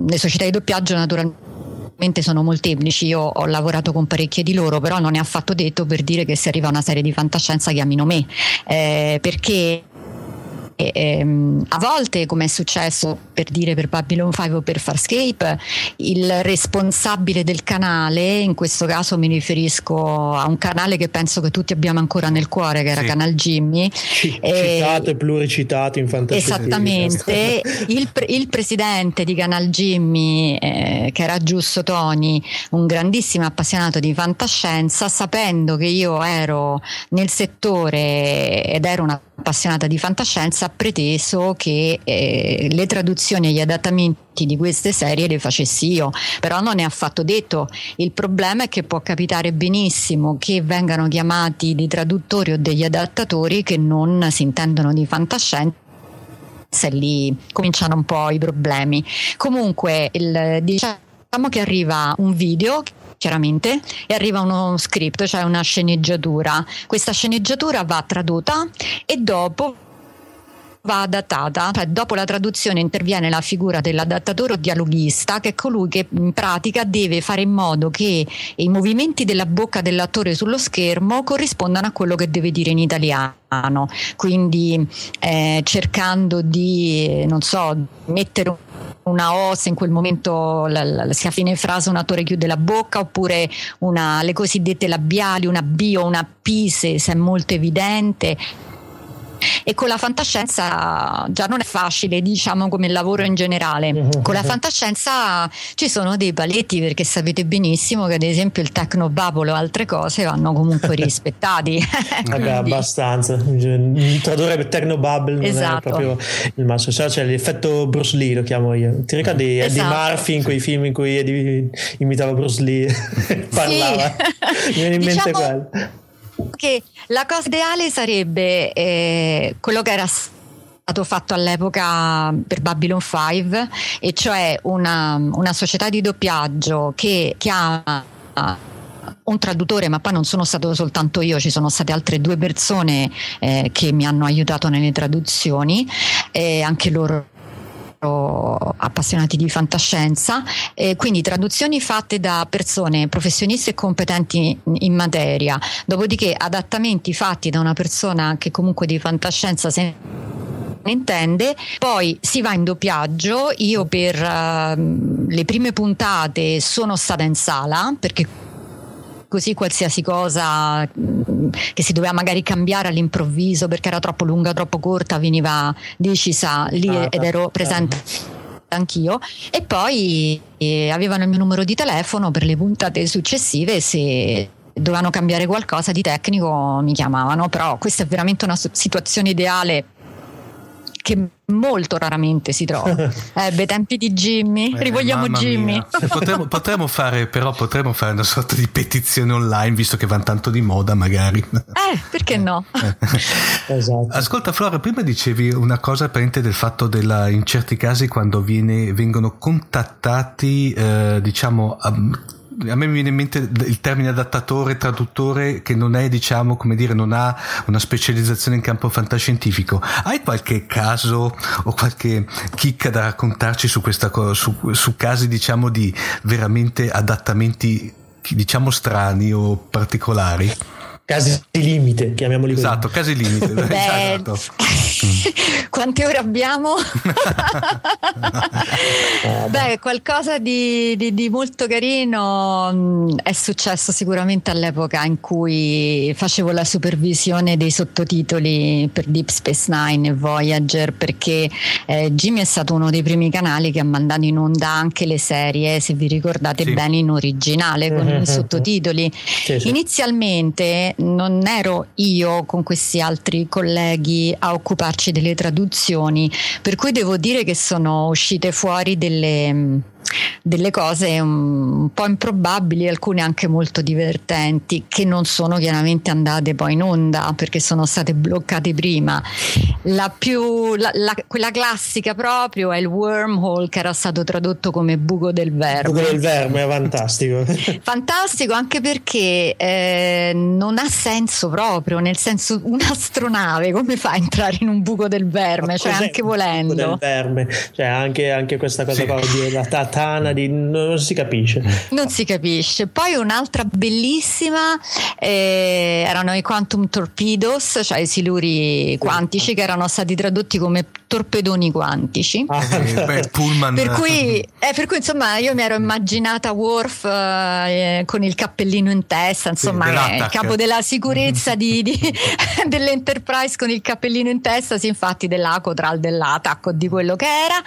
le società di doppiaggio naturalmente sono molteplici, io ho lavorato con parecchie di loro, però non è affatto detto per dire che se arriva una serie di fantascienza chiamino me, eh, perché ehm, a volte, come è successo per dire per Babylon 5 o per Farscape, il responsabile del canale, in questo caso mi riferisco a un canale che penso che tutti abbiamo ancora nel cuore, che era sì. Canal Jimmy. C- eh, citato e pluricitato in fantasia. Esattamente. il, il, presidente di Canal Jimmy, eh, che era Giusto Toni, un grandissimo appassionato di fantascienza, sapendo che io ero nel settore ed ero una appassionata di fantascienza, ha preteso che eh, le traduzioni e gli adattamenti di queste serie le facessi io, però non è affatto detto. Il problema è che può capitare benissimo che vengano chiamati dei traduttori o degli adattatori che non si intendono di fantascienza e lì cominciano un po' i problemi. Comunque, il, diciamo che arriva un video chiaramente, e arriva uno script, cioè una sceneggiatura. Questa sceneggiatura va tradotta e dopo va adattata, cioè dopo la traduzione interviene la figura dell'adattatore o dialoghista che è colui che in pratica deve fare in modo che i movimenti della bocca dell'attore sullo schermo corrispondano a quello che deve dire in italiano, quindi eh, cercando di, non so, mettere un una O se in quel momento la, la, sia fine frase un attore chiude la bocca oppure una, le cosiddette labiali, una B o una P se, se è molto evidente e con la fantascienza già non è facile, diciamo come il lavoro in generale. Mhm. Con la fantascienza ci sono dei paletti perché sapete benissimo che ad esempio il tecnobubble o altre cose vanno comunque rispettati. Vabbè, abbastanza. Tradurre per tecnobubble non esatto. è proprio il massimo. C'è cioè, l'effetto Bruce Lee, lo chiamo io. Ti ricordi esatto. Eddie Murphy in quei film in cui Eddie imitava Bruce Lee? Parlava. Mi viene in mente diciamo, quello che la cosa ideale sarebbe eh, quello che era stato fatto all'epoca per Babylon 5 e cioè una, una società di doppiaggio che chiama un traduttore, ma poi non sono stato soltanto io, ci sono state altre due persone eh, che mi hanno aiutato nelle traduzioni, e anche loro appassionati di fantascienza, eh, quindi traduzioni fatte da persone professionisti e competenti in materia, dopodiché adattamenti fatti da una persona che comunque di fantascienza se intende, poi si va in doppiaggio, io per uh, le prime puntate sono stata in sala perché così qualsiasi cosa mm, che si doveva magari cambiare all'improvviso perché era troppo lunga, troppo corta, veniva decisa lì ah, ed ero presente anch'io e poi eh, avevano il mio numero di telefono per le puntate successive se dovevano cambiare qualcosa di tecnico mi chiamavano però questa è veramente una situazione ideale che molto raramente si trova. Eh, bei tempi di Jimmy, eh, rivogliamo Jimmy. Potremmo, potremmo, fare, però potremmo fare una sorta di petizione online, visto che vanno tanto di moda, magari. Eh, perché no? esatto. Ascolta, Flora, prima dicevi una cosa apparente del fatto della, in certi casi quando viene, vengono contattati, eh, diciamo, a me mi viene in mente il termine adattatore, traduttore che non è, diciamo, come dire, non ha una specializzazione in campo fantascientifico. Hai qualche caso o qualche chicca da raccontarci su questa cosa, su, su casi, diciamo, di veramente adattamenti, diciamo, strani o particolari? Casi limite, chiamiamoli così. Esatto, casi limite. Beh, esatto. quante ore abbiamo? Beh, qualcosa di, di, di, molto carino mm, è successo sicuramente all'epoca in cui facevo la supervisione dei sottotitoli per Deep Space Nine e Voyager perché eh, Jimmy è stato uno dei primi canali che ha mandato in onda anche le serie, se vi ricordate sì. bene, in originale con i sottotitoli. Sì, sì. Inizialmente non ero io con questi altri colleghi a occuparci delle traduzioni, per cui devo dire che sono uscite fuori delle delle cose un, po' improbabili, alcune anche molto divertenti, che non sono chiaramente andate poi in onda perché sono state bloccate prima. La più, la, la, quella classica proprio è il wormhole che era stato tradotto come buco del verme. Buco del verme è fantastico. fantastico anche perché eh, non ha senso proprio, nel senso un'astronave come fa a entrare in un buco del verme, cioè anche volendo. Buco del verme, cioè anche, anche questa cosa sì. qua di la tana di non si capisce. Non si capisce. Poi un'altra bellissima eh, erano i quantum torpedoes, cioè i siluri quantici che erano stati tradotti come torpedoni quantici. Ah, beh, Pullman. Per cui, eh, per cui insomma io mi ero immaginata Worf eh, con il cappellino in testa, insomma sì, il capo della sicurezza di, di, dell'Enterprise con il cappellino in testa, sì infatti dell'Acotral, dell'Atac o di quello che era.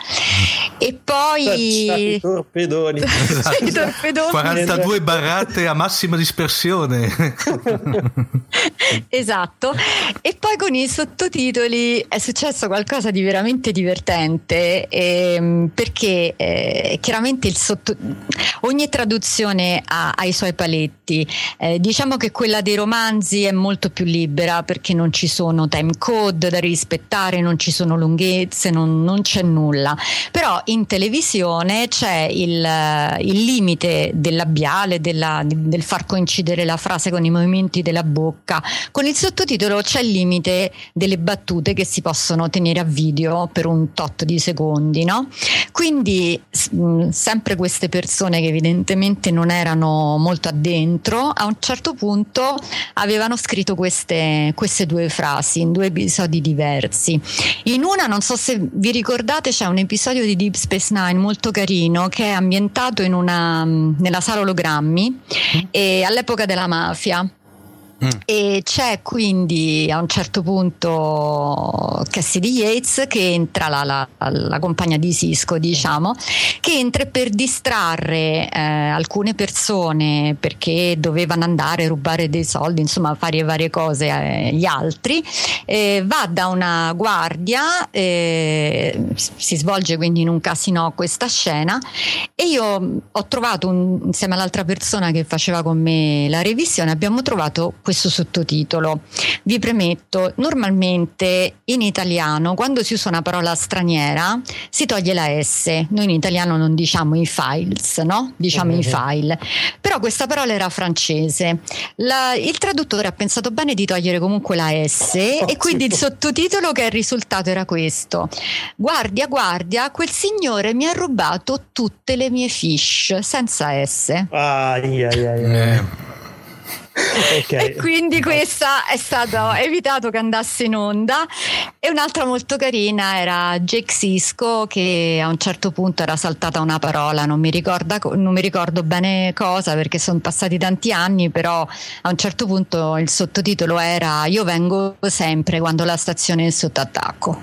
E poi... I torpedoni. Esatto. torpedoni. 42 barrate a massima dispersione. esatto. E poi con i sottotitoli è successo qualcosa di veramente divertente ehm, perché eh, chiaramente sotto... ogni traduzione ha, ha, i suoi paletti. Eh, diciamo che quella dei romanzi è molto più libera perché non ci sono time code da rispettare, non ci sono lunghezze, non, non c'è nulla. Però in televisione c'è il, il limite del labiale, della, del far coincidere la frase con i movimenti della bocca. Con il sottotitolo c'è il limite delle battute che si possono tenere a video per un tot di secondi, no? Quindi mh, sempre queste persone che evidentemente non erano molto addentro, a un certo punto avevano scritto queste, queste due frasi in due episodi diversi. In una, non so se vi ricordate, c'è un episodio di Deep Space Nine molto carino che è ambientato una, nella sala ologrammi e all'epoca della mafia Mm. E c'è quindi a un certo punto Cassidy Yates che entra, la, la, la compagna di Cisco, diciamo, che entra per distrarre eh, alcune persone perché dovevano andare a rubare dei soldi, insomma, fare varie cose agli altri. Eh, va da una guardia, eh, si svolge quindi in un casino questa scena e io ho trovato un, insieme all'altra persona che faceva con me la revisione, abbiamo trovato questo questo sottotitolo. Vi premetto, normalmente in italiano quando si usa una parola straniera si toglie la S, noi in italiano non diciamo i files, no? Diciamo uh-huh. i file, però questa parola era francese. La, il traduttore ha pensato bene di togliere comunque la S oh, e quindi il sottotitolo che è il risultato era questo. Guardia, guardia, quel signore mi ha rubato tutte le mie fish senza S. Ah, yeah, yeah, yeah. Eh. Okay. E quindi questa è stato evitato che andasse in onda. E un'altra molto carina era Jake Sisko che a un certo punto era saltata una parola, non mi, ricorda, non mi ricordo bene cosa perché sono passati tanti anni, però a un certo punto il sottotitolo era Io vengo sempre quando la stazione è sotto attacco.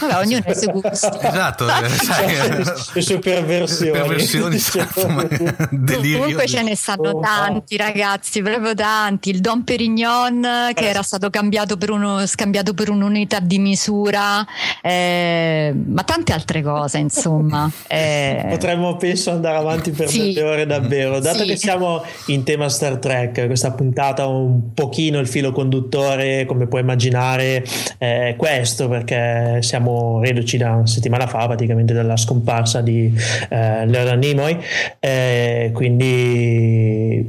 Vabbè, ognuno ha i suoi gusti. Esatto, eh, sai, le sue perversioni. perversioni esatto, Comunque ce ne stanno tanti ragazzi, proprio tanti. Il Don Perignon che era stato per, uno, scambiato per un'unità di misura, eh, ma tante altre cose, insomma. Eh, Potremmo, penso, andare avanti per sì. delle ore davvero. Dato sì. che siamo in tema Star Trek, questa puntata un pochino il filo conduttore, come puoi immaginare, è questo, perché siamo reduci da una settimana fa, praticamente dalla scomparsa di eh, Leonard Nimoy. Eh, quindi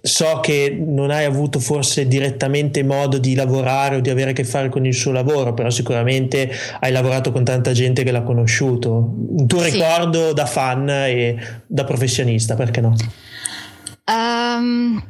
so che non hai avuto forse direttamente modo di lavorare o di avere a che fare con il suo lavoro, però sicuramente hai lavorato con tanta gente che l'ha conosciuto. Un tuo sì. ricordo da fan e da professionista, perché no? Um,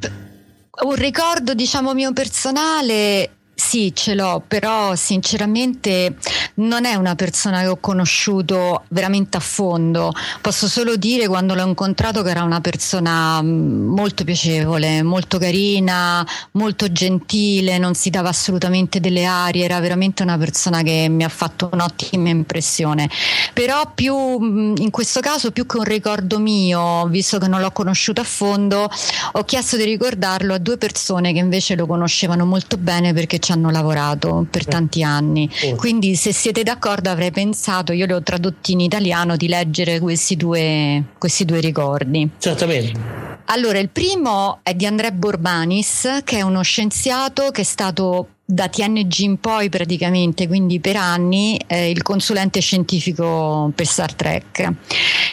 un ricordo, diciamo, mio personale sì, ce l'ho, però sinceramente non è una persona che ho conosciuto veramente a fondo. Posso solo dire quando l'ho incontrato che era una persona mm, molto piacevole, molto carina, molto gentile, non si dava assolutamente delle arie, era veramente una persona che mi ha fatto un'ottima impressione. Però più mm, in questo caso più che un ricordo mio, visto che non l'ho conosciuto a fondo, ho chiesto di ricordarlo a due persone che invece lo conoscevano molto bene perché ci hanno lavorato per tanti anni. Quindi se siete d'accordo avrei pensato, io li ho tradotti in italiano, di leggere questi due, questi due ricordi. Certamente. Allora, il primo è di Andrea Borbanis, che è uno scienziato che è stato da TNG in poi praticamente, quindi per anni, eh, il consulente scientifico per Star Trek.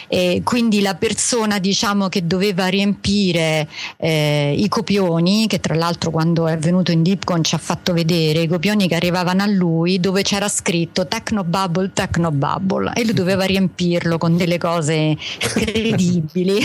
E quindi la persona diciamo, che doveva riempire eh, i copioni, che tra l'altro quando è venuto in Deepcon ci ha fatto vedere i copioni che arrivavano a lui, dove c'era scritto Technobubble, Technobubble, e lui doveva riempirlo con delle cose credibili.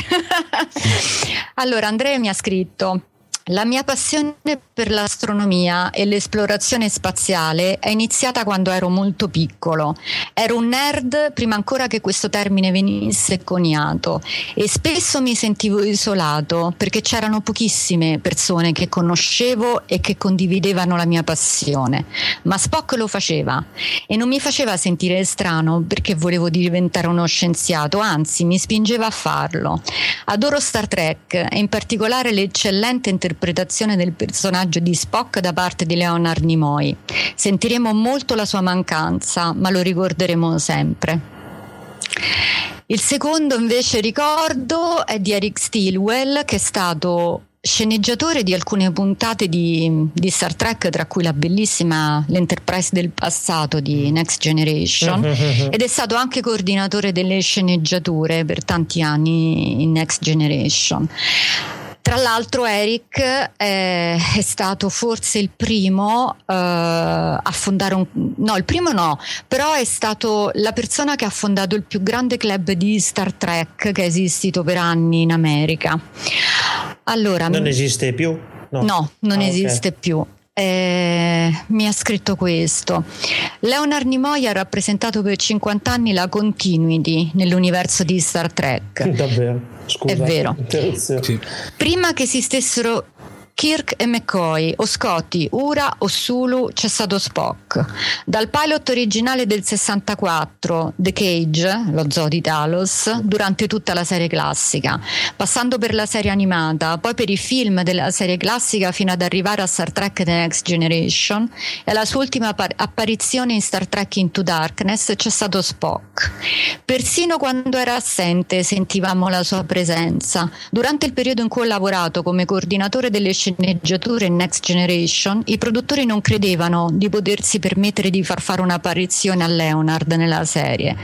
allora Andrea mi ha scritto la mia passione per l'astronomia e l'esplorazione spaziale è iniziata quando ero molto piccolo. Ero un nerd prima ancora che questo termine venisse coniato e spesso mi sentivo isolato perché c'erano pochissime persone che conoscevo e che condividevano la mia passione. Ma Spock lo faceva e non mi faceva sentire strano perché volevo diventare uno scienziato, anzi mi spingeva a farlo. Adoro Star Trek e in particolare l'eccellente interpretazione interpretazione del personaggio di Spock da parte di Leonard Nimoy. Sentiremo molto la sua mancanza, ma lo ricorderemo sempre. Il secondo invece ricordo è di Eric Stilwell che è stato sceneggiatore di alcune puntate di, di, Star Trek, tra cui la bellissima L'Enterprise del passato di Next Generation, ed è stato anche coordinatore delle sceneggiature per tanti anni in Next Generation. Tra l'altro Eric è, eh, è stato forse il primo uh, a fondare un... no, il primo no, però è stato la persona che ha fondato il più grande club di Star Trek che è esistito per anni in America. Allora, non esiste più? No, no non ah, esiste okay. più. Eh, mi ha scritto questo. Leonard Nimoy ha rappresentato per 50 anni la continuity nell'universo di Star Trek. Davvero? Scusa, È vero. Sì. Prima che esistessero Kirk e McCoy, o Scotty, Ura o Sulu, c'è stato Spock. Dal pilot originale del 64, The Cage, lo zoo di Talos, durante tutta la serie classica, passando per la serie animata, poi per i film della serie classica fino ad arrivare a Star Trek The Next Generation e alla sua ultima apparizione in Star Trek Into Darkness c'è stato Spock. Persino quando era assente sentivamo la sua presenza. Durante il periodo in cui ho lavorato come coordinatore delle sceneggiature Next Generation, i produttori non credevano di potersi permettere di far fare un'apparizione a Leonard nella serie.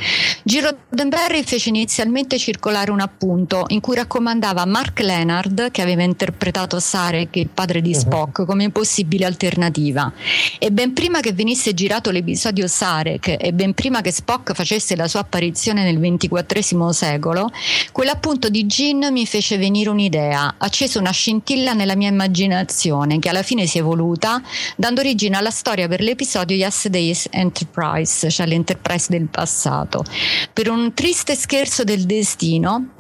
Giro Roddenberry fece inizialmente circolare un appunto in cui raccomandava Mark Leonard, che aveva interpretato Sarek, il padre di mhm. Spock, come possibile alternativa. E ben prima che venisse girato l'episodio Sarek e ben prima che Spock facesse la sua apparizione nel XXIV secolo, quell'appunto di Gin mi fece venire un'idea, accese una scintilla nella mia immaginazione che alla fine si è evoluta, dando origine alla storia per l'episodio Yesterday's Enterprise, cioè l'Enterprise del passato. Per un triste scherzo del destino,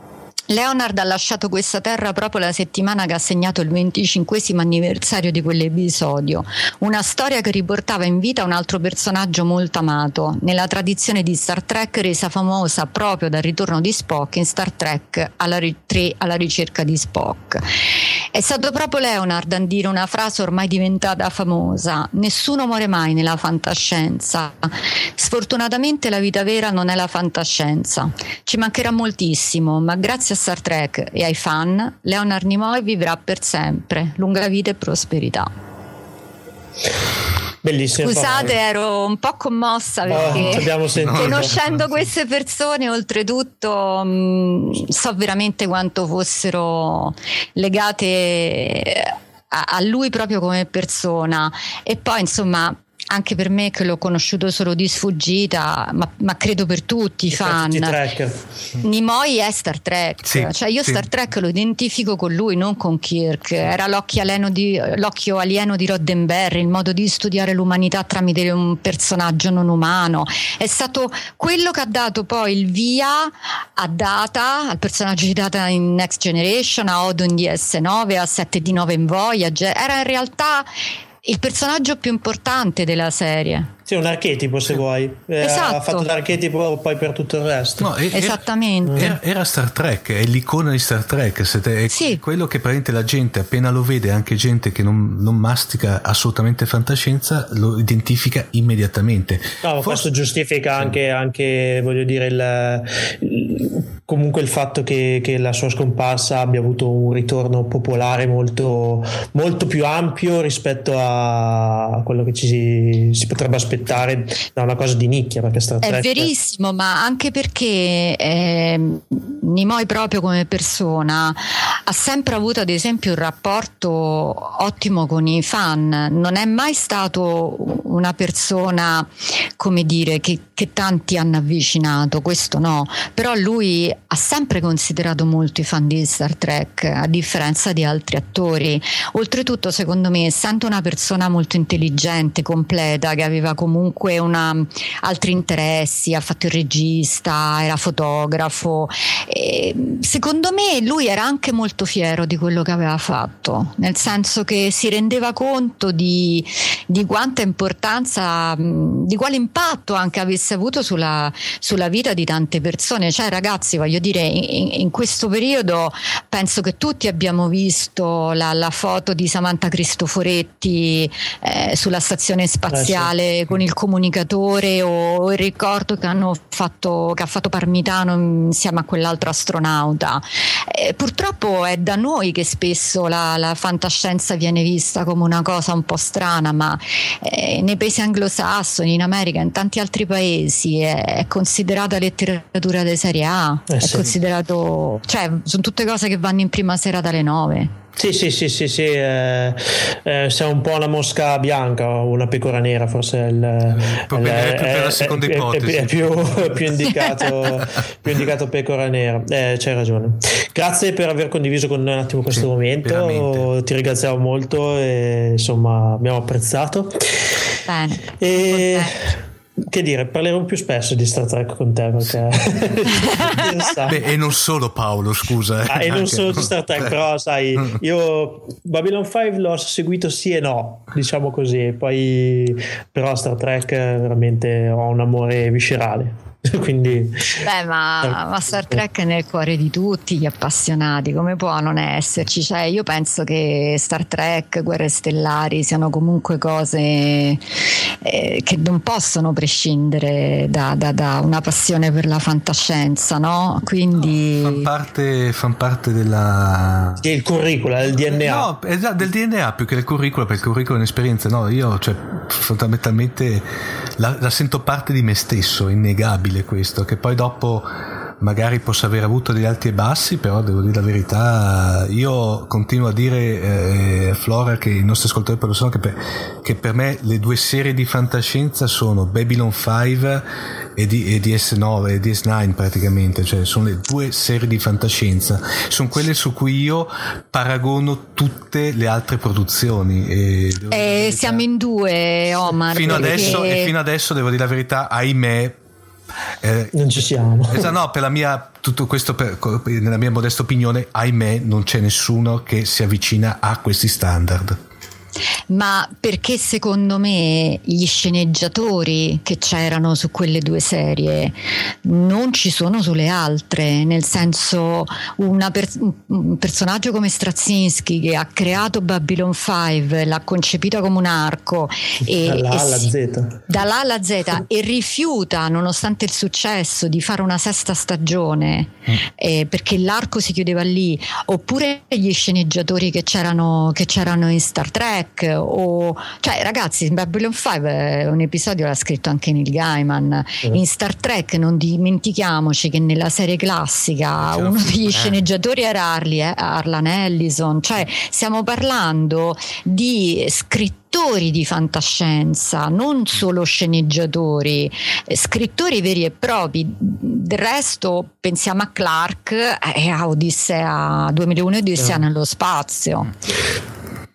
Leonard ha lasciato questa terra proprio la settimana che ha segnato il 25 anniversario di quell'episodio, una storia che riportava in vita un altro personaggio molto amato, nella tradizione di Star Trek resa famosa proprio dal ritorno di Spock in Star Trek alla, 3 alla ricerca di Spock. È stato proprio Leonard a dire una frase ormai diventata famosa, nessuno muore mai nella fantascienza. Sfortunatamente la vita vera non è la fantascienza. Ci mancherà moltissimo, ma grazie a Star Trek e ai fan, Leonard Nimoy vivrà per sempre. Lunga vita e prosperità. Bellissimo. Scusate, ero un po' commossa perché oh, conoscendo queste persone, oltretutto, mh, mm, so veramente quanto fossero legate a, a lui proprio come persona. E poi, insomma, anche per me che l'ho conosciuto solo di sfuggita, ma, ma credo per tutti i fan. Nimoy è Star Trek, sì, cioè io sì. Star Trek lo identifico con lui, non con Kirk. Era l'occhio alieno di, l'occhio alieno di Roddenberry, il modo di studiare l'umanità tramite un personaggio non umano. È stato quello che ha dato poi il via a Data, al personaggio di Data in Next Generation, a Odo in DS9, a 7D9 in Voyager. Era in realtà il personaggio più importante della serie. Sì, un archetipo se vuoi. Eh, esatto. Ha fatto l'archetipo poi per tutto il resto. No, era, Esattamente. Era, era, Star Trek, è l'icona di Star Trek. È sì. quello che praticamente la gente appena lo vede, anche gente che non, non mastica assolutamente fantascienza, lo identifica immediatamente. No, Forse... questo giustifica sì. anche, anche, voglio dire, il, il, comunque il fatto che, che, la sua scomparsa abbia avuto un ritorno popolare molto, molto più ampio rispetto a quello che ci si, si potrebbe aspettare aspettare da una cosa di nicchia perché Star Trek è verissimo ma anche perché eh, Nimoy proprio come persona ha sempre avuto ad esempio un rapporto ottimo con i fan. Non è mai stato una persona come dire che, che tanti hanno avvicinato questo no però lui ha sempre considerato molto i fan di Star Trek a differenza di altri attori oltretutto secondo me essendo una persona molto intelligente completa che aveva comunque una, altri interessi, ha fatto il regista, era fotografo. Secondo me lui era anche molto fiero di quello che aveva fatto, nel senso che si rendeva conto di, di quanta importanza, di quale impatto anche avesse avuto sulla, sulla vita di tante persone. Cioè ragazzi, voglio dire, in, in questo periodo penso che tutti abbiamo visto la, la foto di Samantha Cristoforetti eh, sulla stazione spaziale eh sì. con il comunicatore o il ricordo che, fatto, che ha fatto Parmitano insieme a quell'altro astronauta. Eh, purtroppo è da noi che spesso la, la, fantascienza viene vista come una cosa un po' strana, ma eh, nei paesi anglosassoni, in America, in tanti altri paesi è, è considerata letteratura di serie A, eh, è sì. considerato, cioè sono tutte cose che vanno in prima sera dalle nove. Sì, sì, sì, sì, sì eh, eh, sei un po' una mosca bianca o una pecora nera, forse è, il, il, è, è, la seconda è, ipotesi. È, più, più, indicato, più indicato pecora nera. Eh, c'hai ragione. Grazie per aver condiviso con noi un attimo questo sì, momento, veramente. ti ringraziamo molto e insomma abbiamo apprezzato. Bene. E... che dire, parlerò più spesso di Star Trek con te perché Beh, e non solo Paolo, scusa. Eh. Ah, e non solo di Star Trek, però sai, io Babylon 5 l'ho seguito sì e no, diciamo così, poi però Star Trek veramente ho un amore viscerale. Quindi, Beh, ma, ma, Star Trek è nel cuore di tutti gli appassionati, come può non esserci? Cioè, io penso che Star Trek, Guerre Stellari siano comunque cose eh, che non possono prescindere da, da, da, una passione per la fantascienza, no? Quindi. No, fan, parte, fan parte della. del curriculum, del DNA. No, esatto, del DNA più che del curriculum, perché il curriculum è un'esperienza. No, io, cioè, fondamentalmente la, la sento parte di me stesso, innegabile questo, che poi dopo magari possa aver avuto degli alti e bassi, però devo dire la verità, io continuo a dire eh, Flora che i nostri ascoltatori per lo sanno che per, che per me le due serie di fantascienza sono Babylon 5 e, di, e DS9 e DS9 praticamente, cioè sono le due serie di fantascienza, sono quelle su cui io paragono tutte le altre produzioni. E eh, siamo in due, Omar. Fino adesso, e fino adesso devo dire la verità, ahimè eh, non ci siamo. Esatto, no, per la mia, tutto questo per, nella mia modesta opinione, ahimè, non c'è nessuno che si avvicina a questi standard ma perché secondo me gli sceneggiatori che c'erano su quelle due serie non ci sono sulle altre, nel senso per, un personaggio come Straczynski che ha creato Babylon 5, l'ha concepita come un arco e, dalla A alla Z, dalla alla Z e rifiuta nonostante il successo di fare una sesta stagione mm. eh, perché l'arco si chiudeva lì, oppure gli sceneggiatori che c'erano, che c'erano in Star Trek o cioè ragazzi Babylon 5 è un episodio l'ha scritto anche Neil Gaiman mm. in Star Trek non dimentichiamoci che nella serie classica uno degli eh. sceneggiatori era Harley, eh, Arlan Ellison cioè stiamo parlando di scrittori di fantascienza, non solo sceneggiatori, eh, scrittori veri e propri. Del resto pensiamo a Clark e a Odissea 2001 e Odissea nello spazio.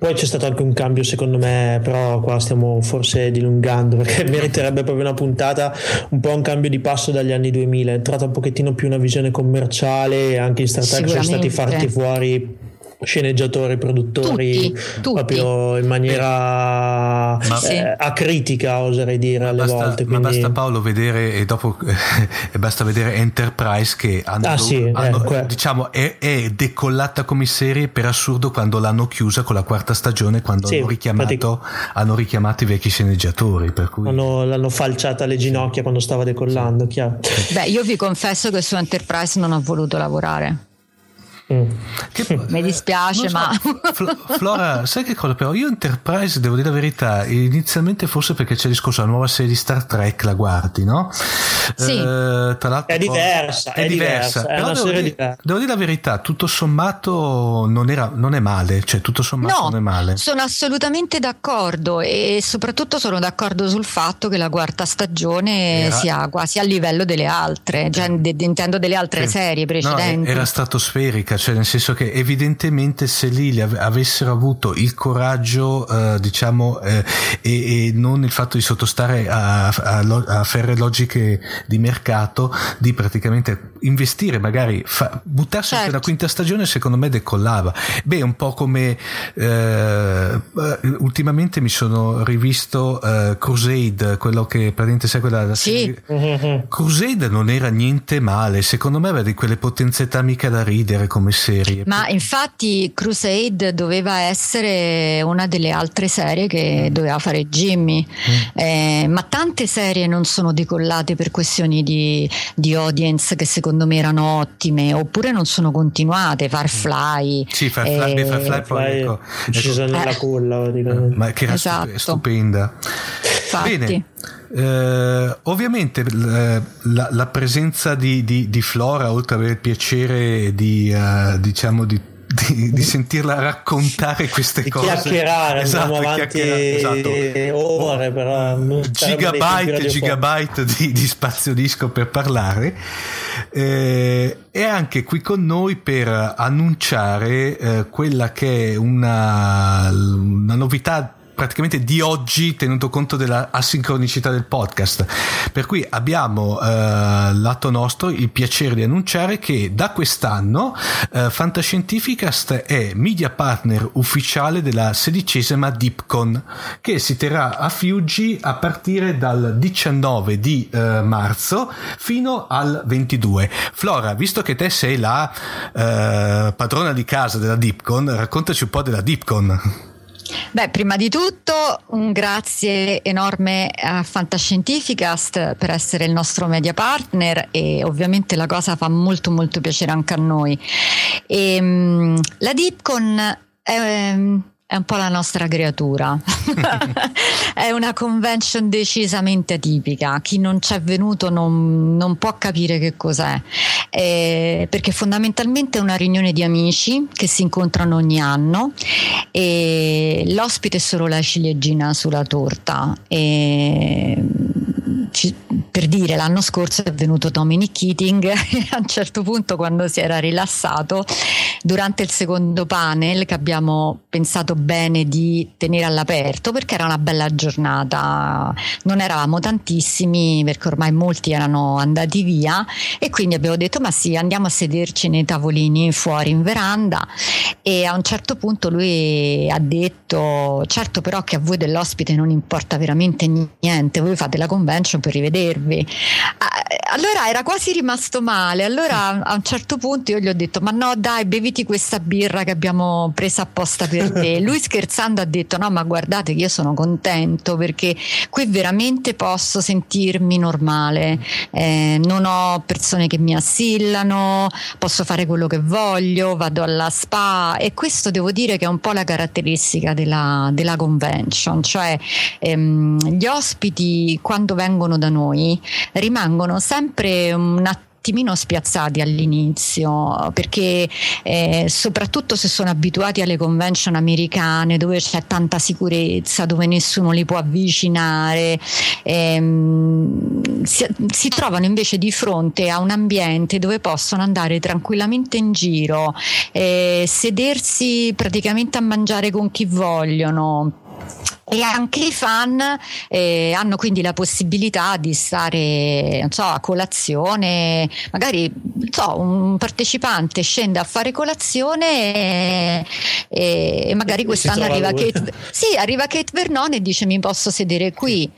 Poi c'è stato anche un cambio, secondo me, però qua stiamo forse dilungando perché meriterebbe proprio una puntata, un po' un cambio di passo dagli anni 2000. È entrata un pochettino più una visione commerciale e anche in Star Trek sono stati fatti fuori sceneggiatori, produttori, tutti, tutti. proprio in maniera ma, eh, acritica, oserei dire alle basta, volte. Quindi... Ma basta Paolo vedere e dopo e basta vedere Enterprise che hanno, ah, sì, hanno, eh, diciamo, è, è, decollata come serie per assurdo quando l'hanno chiusa con la quarta stagione, quando sì, hanno, richiamato, hanno richiamato i vecchi sceneggiatori. Per cui... hanno, l'hanno falciata alle ginocchia quando stava decollando, chiaro. Beh, io vi confesso che su Enterprise non ho voluto lavorare che, Mi dispiace, so, ma. Flora, sai che cosa? Però io Enterprise, devo dire la verità, inizialmente forse perché c'è il discorso la nuova serie di Star Trek, la guardi, no? Sì. Eh, tra l'altro, è diversa. È, è diversa. diversa. È però devo dire, devo, dire, la verità, tutto sommato non, era, non è male. Cioè, tutto sommato no, non è male. Sono assolutamente d'accordo e soprattutto sono d'accordo sul fatto che la quarta stagione era... sia quasi a livello delle altre, cioè, intendo delle altre sì. serie precedenti. No, era stratosferica cioè nel senso che evidentemente se lì avessero avuto il coraggio, eh, diciamo, eh, e, e, non il fatto di sottostare a, a, a, ferre logiche di mercato, di praticamente investire, magari fa, buttarsi certo. la quinta stagione, secondo me decollava. Beh, un po' come eh, ultimamente mi sono rivisto eh, Crusade, quello che praticamente segue la, sì. Crusade non era niente male, secondo me aveva di quelle potenzialità mica da ridere come serie. Ma infatti Crusade doveva essere una delle altre serie che mm. doveva fare Jimmy, mm. eh, ma tante serie non sono decollate per questioni di, di, audience che secondo me erano ottime, oppure non sono continuate. Farfly. Sì, Farfly, eh, Farfly poi ecco, ecco, nella eh, culla, ma che era esatto. stupenda. Infatti. Bene. Eh, ovviamente la, la presenza di, di, di, Flora, oltre ad avere il piacere di, uh, diciamo, di di, di, sentirla raccontare queste di cose. Chiacchierare, esatto, avanti esatto. ore, però gigabyte e gigabyte di, di, spazio disco per parlare. Eh, è anche qui con noi per annunciare eh, quella che è una, una novità praticamente di oggi tenuto conto della asincronicità del podcast. Per cui abbiamo eh, lato nostro il piacere di annunciare che da quest'anno eh, Fantascientificast è media partner ufficiale della sedicesima DeepCon che si terrà a Fiuggi a partire dal 19 di eh, marzo fino al 22. Flora, visto che te sei la eh, padrona di casa della DeepCon, raccontaci un po' della DeepCon. Beh, prima di tutto un grazie enorme a Fantascientificast per essere il nostro media partner e ovviamente la cosa fa molto molto piacere anche a noi. E, um, la DeepCon è... È un po' la nostra creatura. è una convention decisamente atipica. Chi non c'è venuto non, non può capire che cos'è, eh, perché fondamentalmente è una riunione di amici che si incontrano ogni anno e l'ospite è solo la ciliegina sulla torta. E ci, per dire l'anno scorso è venuto Dominic Keating e a un certo punto quando si era rilassato durante il secondo panel che abbiamo pensato bene di tenere all'aperto perché era una bella giornata. Non eravamo tantissimi perché ormai molti erano andati via e quindi abbiamo detto ma sì andiamo a sederci nei tavolini fuori in veranda. E a un certo punto lui ha detto certo però che a voi dell'ospite non importa veramente niente voi fate la convention per rivedervi. Ah, allora era quasi rimasto male. Allora a un certo punto io gli ho detto: Ma no, dai, beviti questa birra che abbiamo presa apposta per te. Lui scherzando ha detto: No, ma guardate che io sono contento perché qui veramente posso sentirmi normale. Eh, non ho persone che mi assillano, posso fare quello che voglio, vado alla spa. E questo devo dire che è un po' la caratteristica della, della convention, cioè ehm, gli ospiti quando vengono vengono da noi rimangono sempre un attimino spiazzati all'inizio perché eh, soprattutto se sono abituati alle convention americane dove c'è tanta sicurezza dove nessuno li può avvicinare ehm, si, si, trovano invece di fronte a un ambiente dove possono andare tranquillamente in giro eh, sedersi praticamente a mangiare con chi vogliono e anche i fan eh, hanno quindi la possibilità di stare non so, a colazione, magari so, un partecipante scende a fare colazione e, e magari quest'anno arriva Kate, sì, arriva Kate Vernon e dice mi posso sedere qui.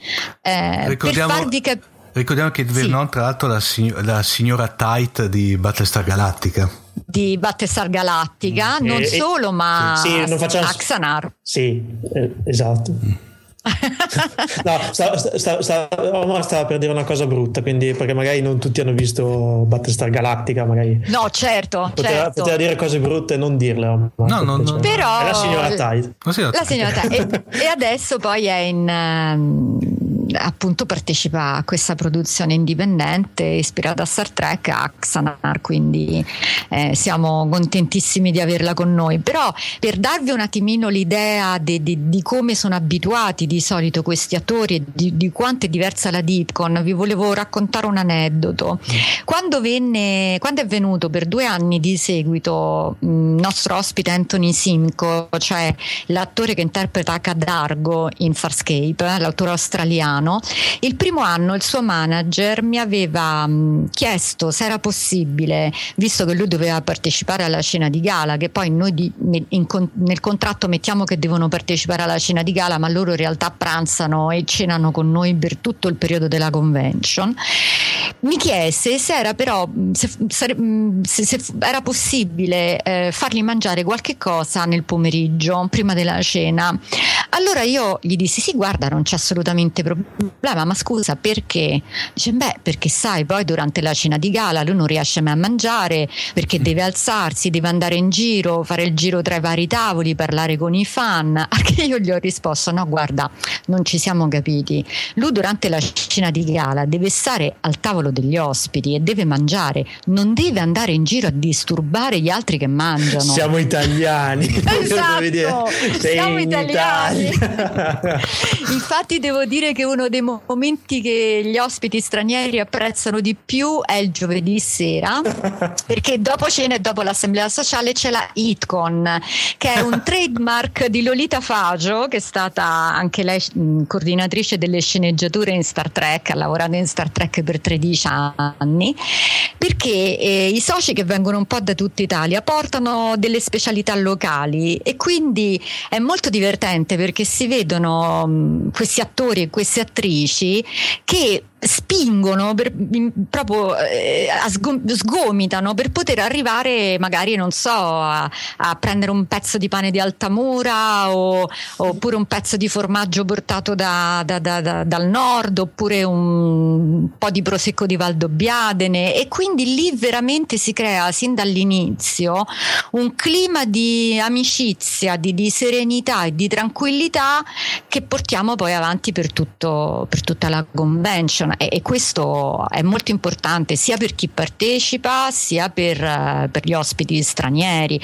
Eh, Ricordiamo... per farvi capire Ricordiamo che Vernon, sì. tra l'altro, la, sig- la signora Tight di Battlestar Galactica di Battlestar Galactica, mm. non e, solo, ma sì, non facciamo... Axanar. Sì, eh, esatto. No, stava, stava, stava, stava, per dire una cosa brutta, quindi, perché magari non tutti hanno visto Battlestar Galactica, magari. No, certo. Poteva, certo. poteva dire cose brutte e non dirle. No, no, no. Però. È la signora Tide. La signora Tide. e, e, adesso poi è in. Um, appunto partecipa a questa produzione indipendente ispirata a Star Trek Axanar quindi eh, siamo contentissimi di averla con noi. Però per darvi un attimino l'idea di, di, di come sono abituati di solito questi attori e di, di, quanto è diversa la Deepcon vi volevo raccontare un aneddoto. Quando, venne, quando è venuto per due anni di seguito il nostro ospite Anthony Simcoe cioè l'attore che interpreta Cadargo in Farscape l'autore australiano italiano, il primo anno il suo manager mi aveva mh, chiesto se era possibile, visto che lui doveva partecipare alla cena di gala, che poi noi di, in, nel contratto mettiamo che devono partecipare alla cena di gala, ma loro in realtà pranzano e cenano con noi per tutto il periodo della convention. Mi chiese se era però se, se, se era possibile eh, fargli mangiare qualche cosa nel pomeriggio prima della cena. Allora io gli dissi: Sì, guarda, non c'è assolutamente problema problema, ma scusa perché? Dice, beh, perché sai, poi durante la cena di gala lui non riesce mai a mangiare perché deve alzarsi, deve andare in giro, fare il giro tra i vari tavoli, parlare con i fan. A che io gli ho risposto, no, guarda, non ci siamo capiti. Lui durante la cena di gala deve stare al tavolo degli ospiti e deve mangiare, non deve andare in giro a disturbare gli altri che mangiano. Siamo italiani. esatto, siamo italiani. Infatti devo dire che uno dei momenti che gli ospiti stranieri apprezzano di più è il giovedì sera, perché dopo cena e dopo l'assemblea sociale c'è la ITCON, che è un trademark di Lolita Fagio, che è stata anche lei coordinatrice delle sceneggiature in Star Trek, ha lavorato in Star Trek per 13 anni, perché eh, i soci che vengono un po' da tutta Italia portano delle specialità locali e quindi è molto divertente perché si vedono mh, questi attori e queste attrici che spingono per, proprio eh, sgomitano per poter arrivare magari non so a, a, prendere un pezzo di pane di Altamura o, oppure un pezzo di formaggio portato da, da, da, dal nord oppure un po' di prosecco di Valdobbiadene e quindi lì veramente si crea sin dall'inizio un clima di amicizia di, di serenità e di tranquillità che portiamo poi avanti per, tutto, per tutta la convention e, e, questo è molto importante sia per chi partecipa sia per, uh, per gli ospiti stranieri.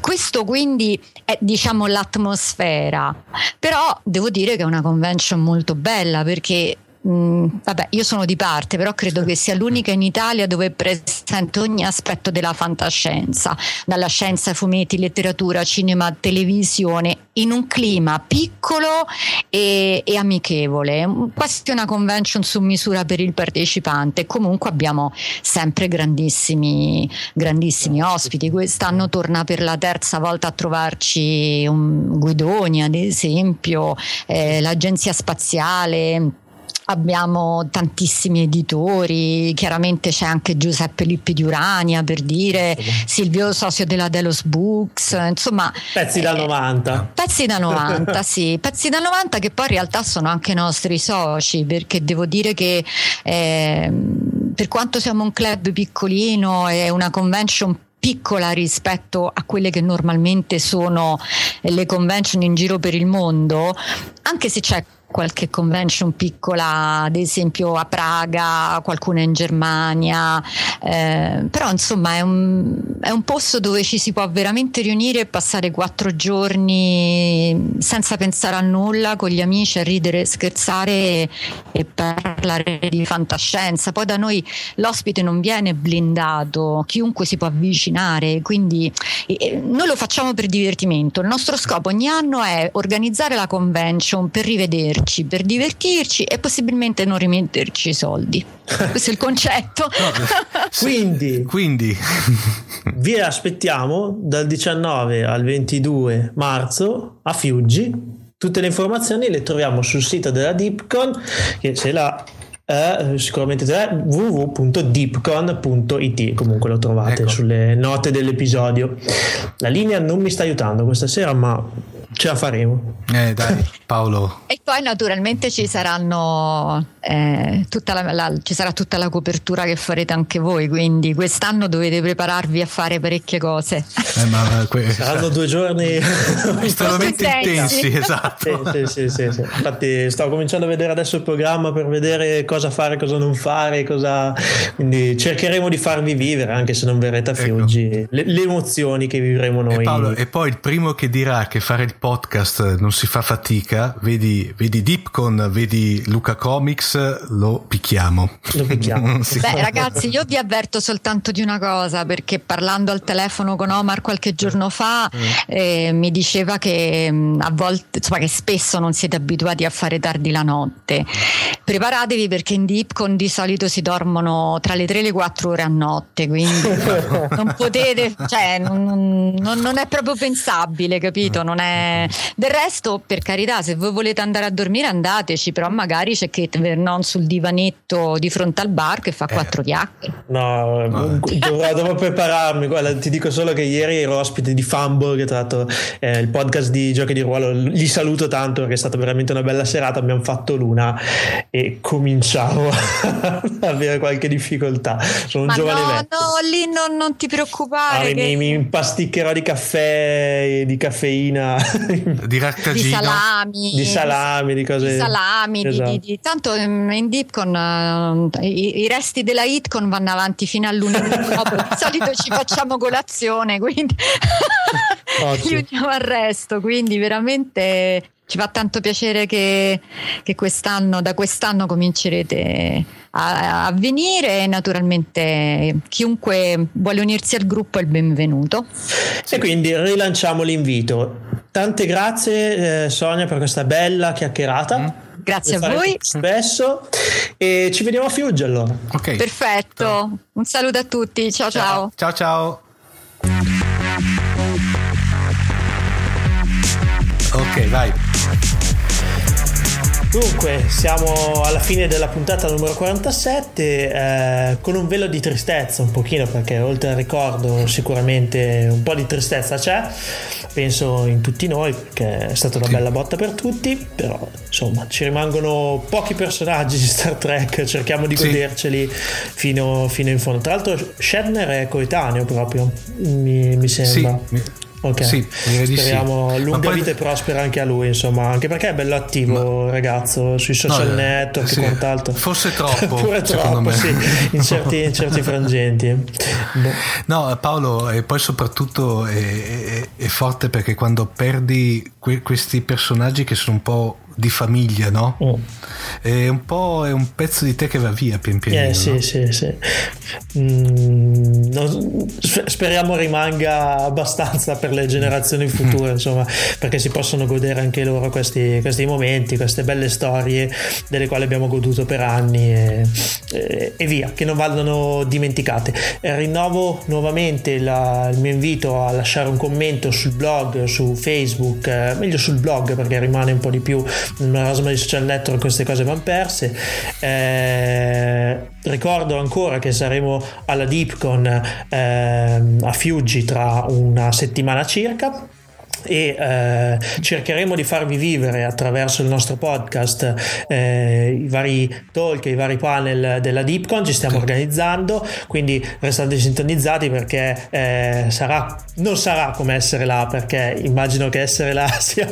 Questo quindi è diciamo l'atmosfera, però devo dire che è una convention molto bella perché Mm, vabbè, io sono di parte, però credo che sia l'unica in Italia dove è presente ogni aspetto della fantascienza, dalla scienza, fumetti, letteratura, cinema, televisione, in un clima piccolo e, e amichevole, quasi una convention su misura per il partecipante. Comunque abbiamo sempre grandissimi, grandissimi ospiti. Quest'anno torna per la terza volta a trovarci un Guidoni, ad esempio, eh, l'agenzia spaziale abbiamo tantissimi editori, chiaramente c'è anche Giuseppe Lippi di Urania per dire, Silvio Socio della Delos Books, insomma... Pezzi da 90. Eh, pezzi da 90, sì, pezzi da 90 che poi in realtà sono anche nostri soci, perché devo dire che eh, per quanto siamo un club piccolino e una convention piccola rispetto a quelle che normalmente sono le convention in giro per il mondo, anche se c'è qualche convention piccola, ad esempio a Praga, qualcuna in Germania, eh, però insomma è un, è un, posto dove ci si può veramente riunire e passare quattro giorni senza pensare a nulla, con gli amici, a ridere, scherzare e, e parlare di fantascienza. Poi da noi l'ospite non viene blindato, chiunque si può avvicinare, quindi eh, noi lo facciamo per divertimento. Il nostro scopo ogni anno è organizzare la convention per rivederci divertirci, per divertirci e possibilmente non rimetterci i soldi. Questo è il concetto. Quindi, quindi vi aspettiamo dal 19 al 22 marzo a Fiuggi. Tutte le informazioni le troviamo sul sito della Dipcon che ce l'ha eh, sicuramente www.deepcon.it comunque lo trovate ecco. sulle note dell'episodio la linea non mi sta aiutando questa sera ma Ce la faremo. Eh dai, Paolo. e poi naturalmente ci saranno eh, tutta la, la, ci sarà tutta la copertura che farete anche voi, quindi quest'anno dovete prepararvi a fare parecchie cose. Eh, ma que- Saranno due giorni estremamente intensi, esatto. Sì, sì, sì, sì, Infatti sto cominciando a vedere adesso il programma per vedere cosa fare, cosa non fare, cosa... quindi cercheremo di farvi vivere, anche se non verrete a Fiuggi, ecco. le, le, emozioni che vivremo noi. E, Paolo, e poi il primo che dirà che fare il podcast non si fa fatica, vedi, vedi Deepcon, vedi Luca Comics, lo picchiamo. Lo picchiamo. sì. Beh ragazzi, io vi avverto soltanto di una cosa, perché parlando al telefono con Omar qualche giorno fa mm. eh, mi diceva che mm, a volte, insomma, che spesso non siete abituati a fare tardi la notte. Preparatevi perché in Deepcon di solito si dormono tra le 3 e le 4 ore a notte, quindi non potete, cioè non, non, non è proprio pensabile, capito? Non è del resto, per carità, se voi volete andare a dormire andateci, però magari c'è Kate Vernon sul divanetto di fronte al bar che fa eh. quattro chiacchiere. No, no. Dovrò, dovrò, prepararmi. Guarda, ti dico solo che ieri ero ospite di Fumble, che tra l'altro è il podcast di giochi di ruolo. Li saluto tanto perché è stata veramente una bella serata. Abbiamo fatto l'una e cominciavo a avere qualche difficoltà. Sono un Ma giovane no, vecchio. No, lì non, non ti preoccupare. Ah, che... mi, mi impasticcherò di caffè, di caffeina di di salami di salami di cose di salami esatto. di, di, tanto in Dipcon uh, i, i, resti della Hitcon vanno avanti fino a lunedì dopo di solito ci facciamo colazione quindi li uniamo al resto, quindi veramente ci fa tanto piacere che, che quest'anno, da quest'anno comincerete a, a, venire e naturalmente chiunque vuole unirsi al gruppo è il benvenuto. E quindi rilanciamo l'invito. Tante grazie eh, Sonia per questa bella chiacchierata. Mm. Grazie a voi. Spesso e ci vediamo a Fiugge allora. Okay. Perfetto. Ciao. Un saluto a tutti. Ciao ciao. Ciao ciao. Ok, vai. Dunque, siamo alla fine della puntata numero 47 eh, con un velo di tristezza un pochino perché oltre al ricordo sicuramente un po' di tristezza c'è, penso in tutti noi perché è stata una bella botta per tutti, però insomma ci rimangono pochi personaggi di Star Trek, cerchiamo di goderceli sì. fino, fino, in fondo. Tra l'altro Shatner è coetaneo proprio, mi, mi sembra. Sì. Ok, sì, speriamo sì. lunga poi... vita e prospera anche a lui, insomma, anche perché è bello attivo, Ma... ragazzo, sui social no, eh, network sì. e quant'altro. Forse troppo, pure troppo, sì, in certi, in certi frangenti. Boh. No, Paolo, e poi soprattutto è, è, è forte perché quando perdi que- questi personaggi che sono un po' di famiglia, no? Oh. È un po' è un pezzo di te che va via pian pianino. Eh, sì, no? sì, sì. Mm, non, speriamo rimanga abbastanza per le generazioni future, mm. insomma, perché si possono godere anche loro questi, questi, momenti, queste belle storie delle quali abbiamo goduto per anni e, e, e via, che non vadano dimenticate. E rinnovo nuovamente la, il mio invito a lasciare un commento sul blog, su Facebook, eh, meglio sul blog perché rimane un po' di più marasma di social network queste cose vanno perse. Eh, ricordo ancora che saremo alla DeepCon eh, a Fiuggi tra una settimana circa e eh, cercheremo di farvi vivere attraverso il nostro podcast eh, i vari talk, i vari panel della DeepCon, ci stiamo organizzando, quindi restate sintonizzati perché eh, sarà, non sarà come essere là, perché immagino che essere là sia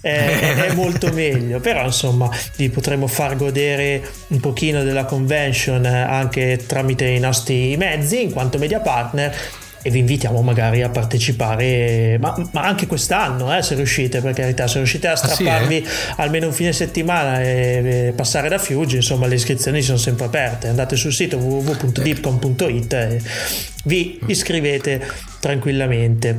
eh, è molto meglio, però insomma vi potremo far godere un pochino della convention anche tramite i nostri mezzi in quanto media partner e vi invitiamo magari a partecipare, ma, ma anche quest'anno, eh, se riuscite, per carità, se riuscite a strapparvi ah, sì, eh? almeno un fine settimana e, e, passare da Fiuggi, insomma le iscrizioni sono sempre aperte, andate sul sito www.dipcom.it e vi iscrivete tranquillamente.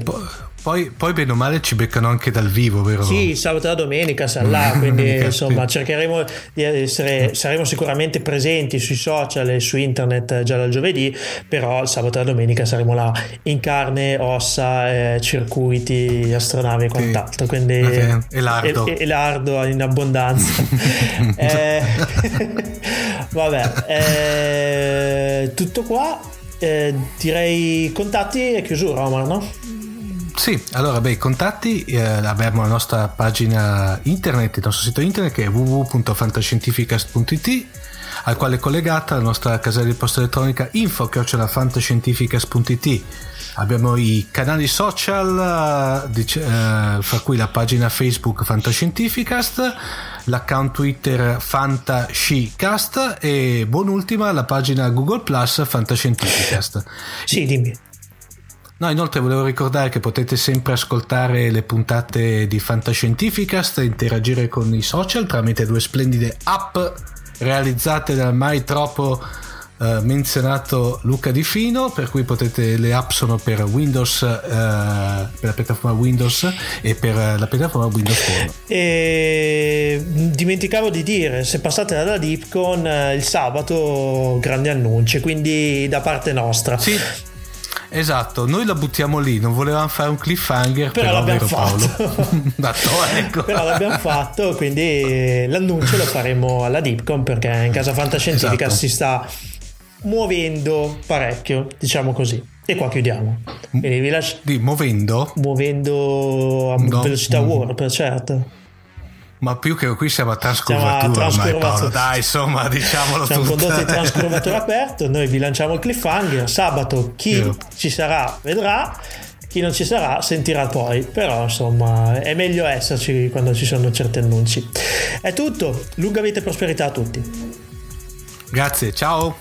Poi, poi, bene o male ci beccano anche dal vivo, vero? Sì, sabato e domenica sarà là, quindi insomma cercheremo di essere, saremo sicuramente presenti sui social e su internet già dal giovedì, però sabato e la domenica saremo là in carne, ossa, eh, circuiti, astronavi e quant'altro, quindi okay. e lardo. E, e lardo in abbondanza. eh, vabbè, eh, tutto qua, eh, direi contatti e chiusura Omar, no? Sì, allora beh, i contatti eh, abbiamo la nostra pagina internet, il nostro sito internet che è www.fantascientificast.it al quale è collegata la nostra casella di posta elettronica info-fantascientificast.it abbiamo i canali social eh, fra cui la pagina Facebook Fantascientificast l'account Twitter Fantascicast e buon'ultima la pagina Google Plus Fantascientificast. Sì dimmi No, inoltre volevo ricordare che potete sempre ascoltare le puntate di Fantascientificast e interagire con i social tramite due splendide app realizzate dal mai troppo eh, menzionato Luca Di Fino, per cui potete, le app sono per Windows, eh, per la piattaforma Windows e per la piattaforma Windows Phone. E dimenticavo di dire, se passate dalla DeepCon eh, il sabato grandi annunci, quindi da parte nostra. Sì Esatto, noi la buttiamo lì, non volevamo fare un cliffhanger, però, però l'abbiamo fatto. Dato, ecco. però l'abbiamo fatto, quindi l'annuncio lo faremo alla Dipcom perché in casa fantascientifica esatto. si sta muovendo parecchio, diciamo così. E qua chiudiamo. Quindi vi lascio... Di muovendo? Muovendo a no. velocità mm. warp, certo. Ma più che qui siamo a trascurvatura ormai Paolo, dai insomma diciamolo siamo tutto. condotti in trascurvatura aperto, noi vi lanciamo il cliffhanger, sabato chi Io. ci sarà vedrà, chi non ci sarà sentirà poi, però insomma è meglio esserci quando ci sono certi annunci. È tutto, lunga vita e prosperità a tutti. Grazie, ciao.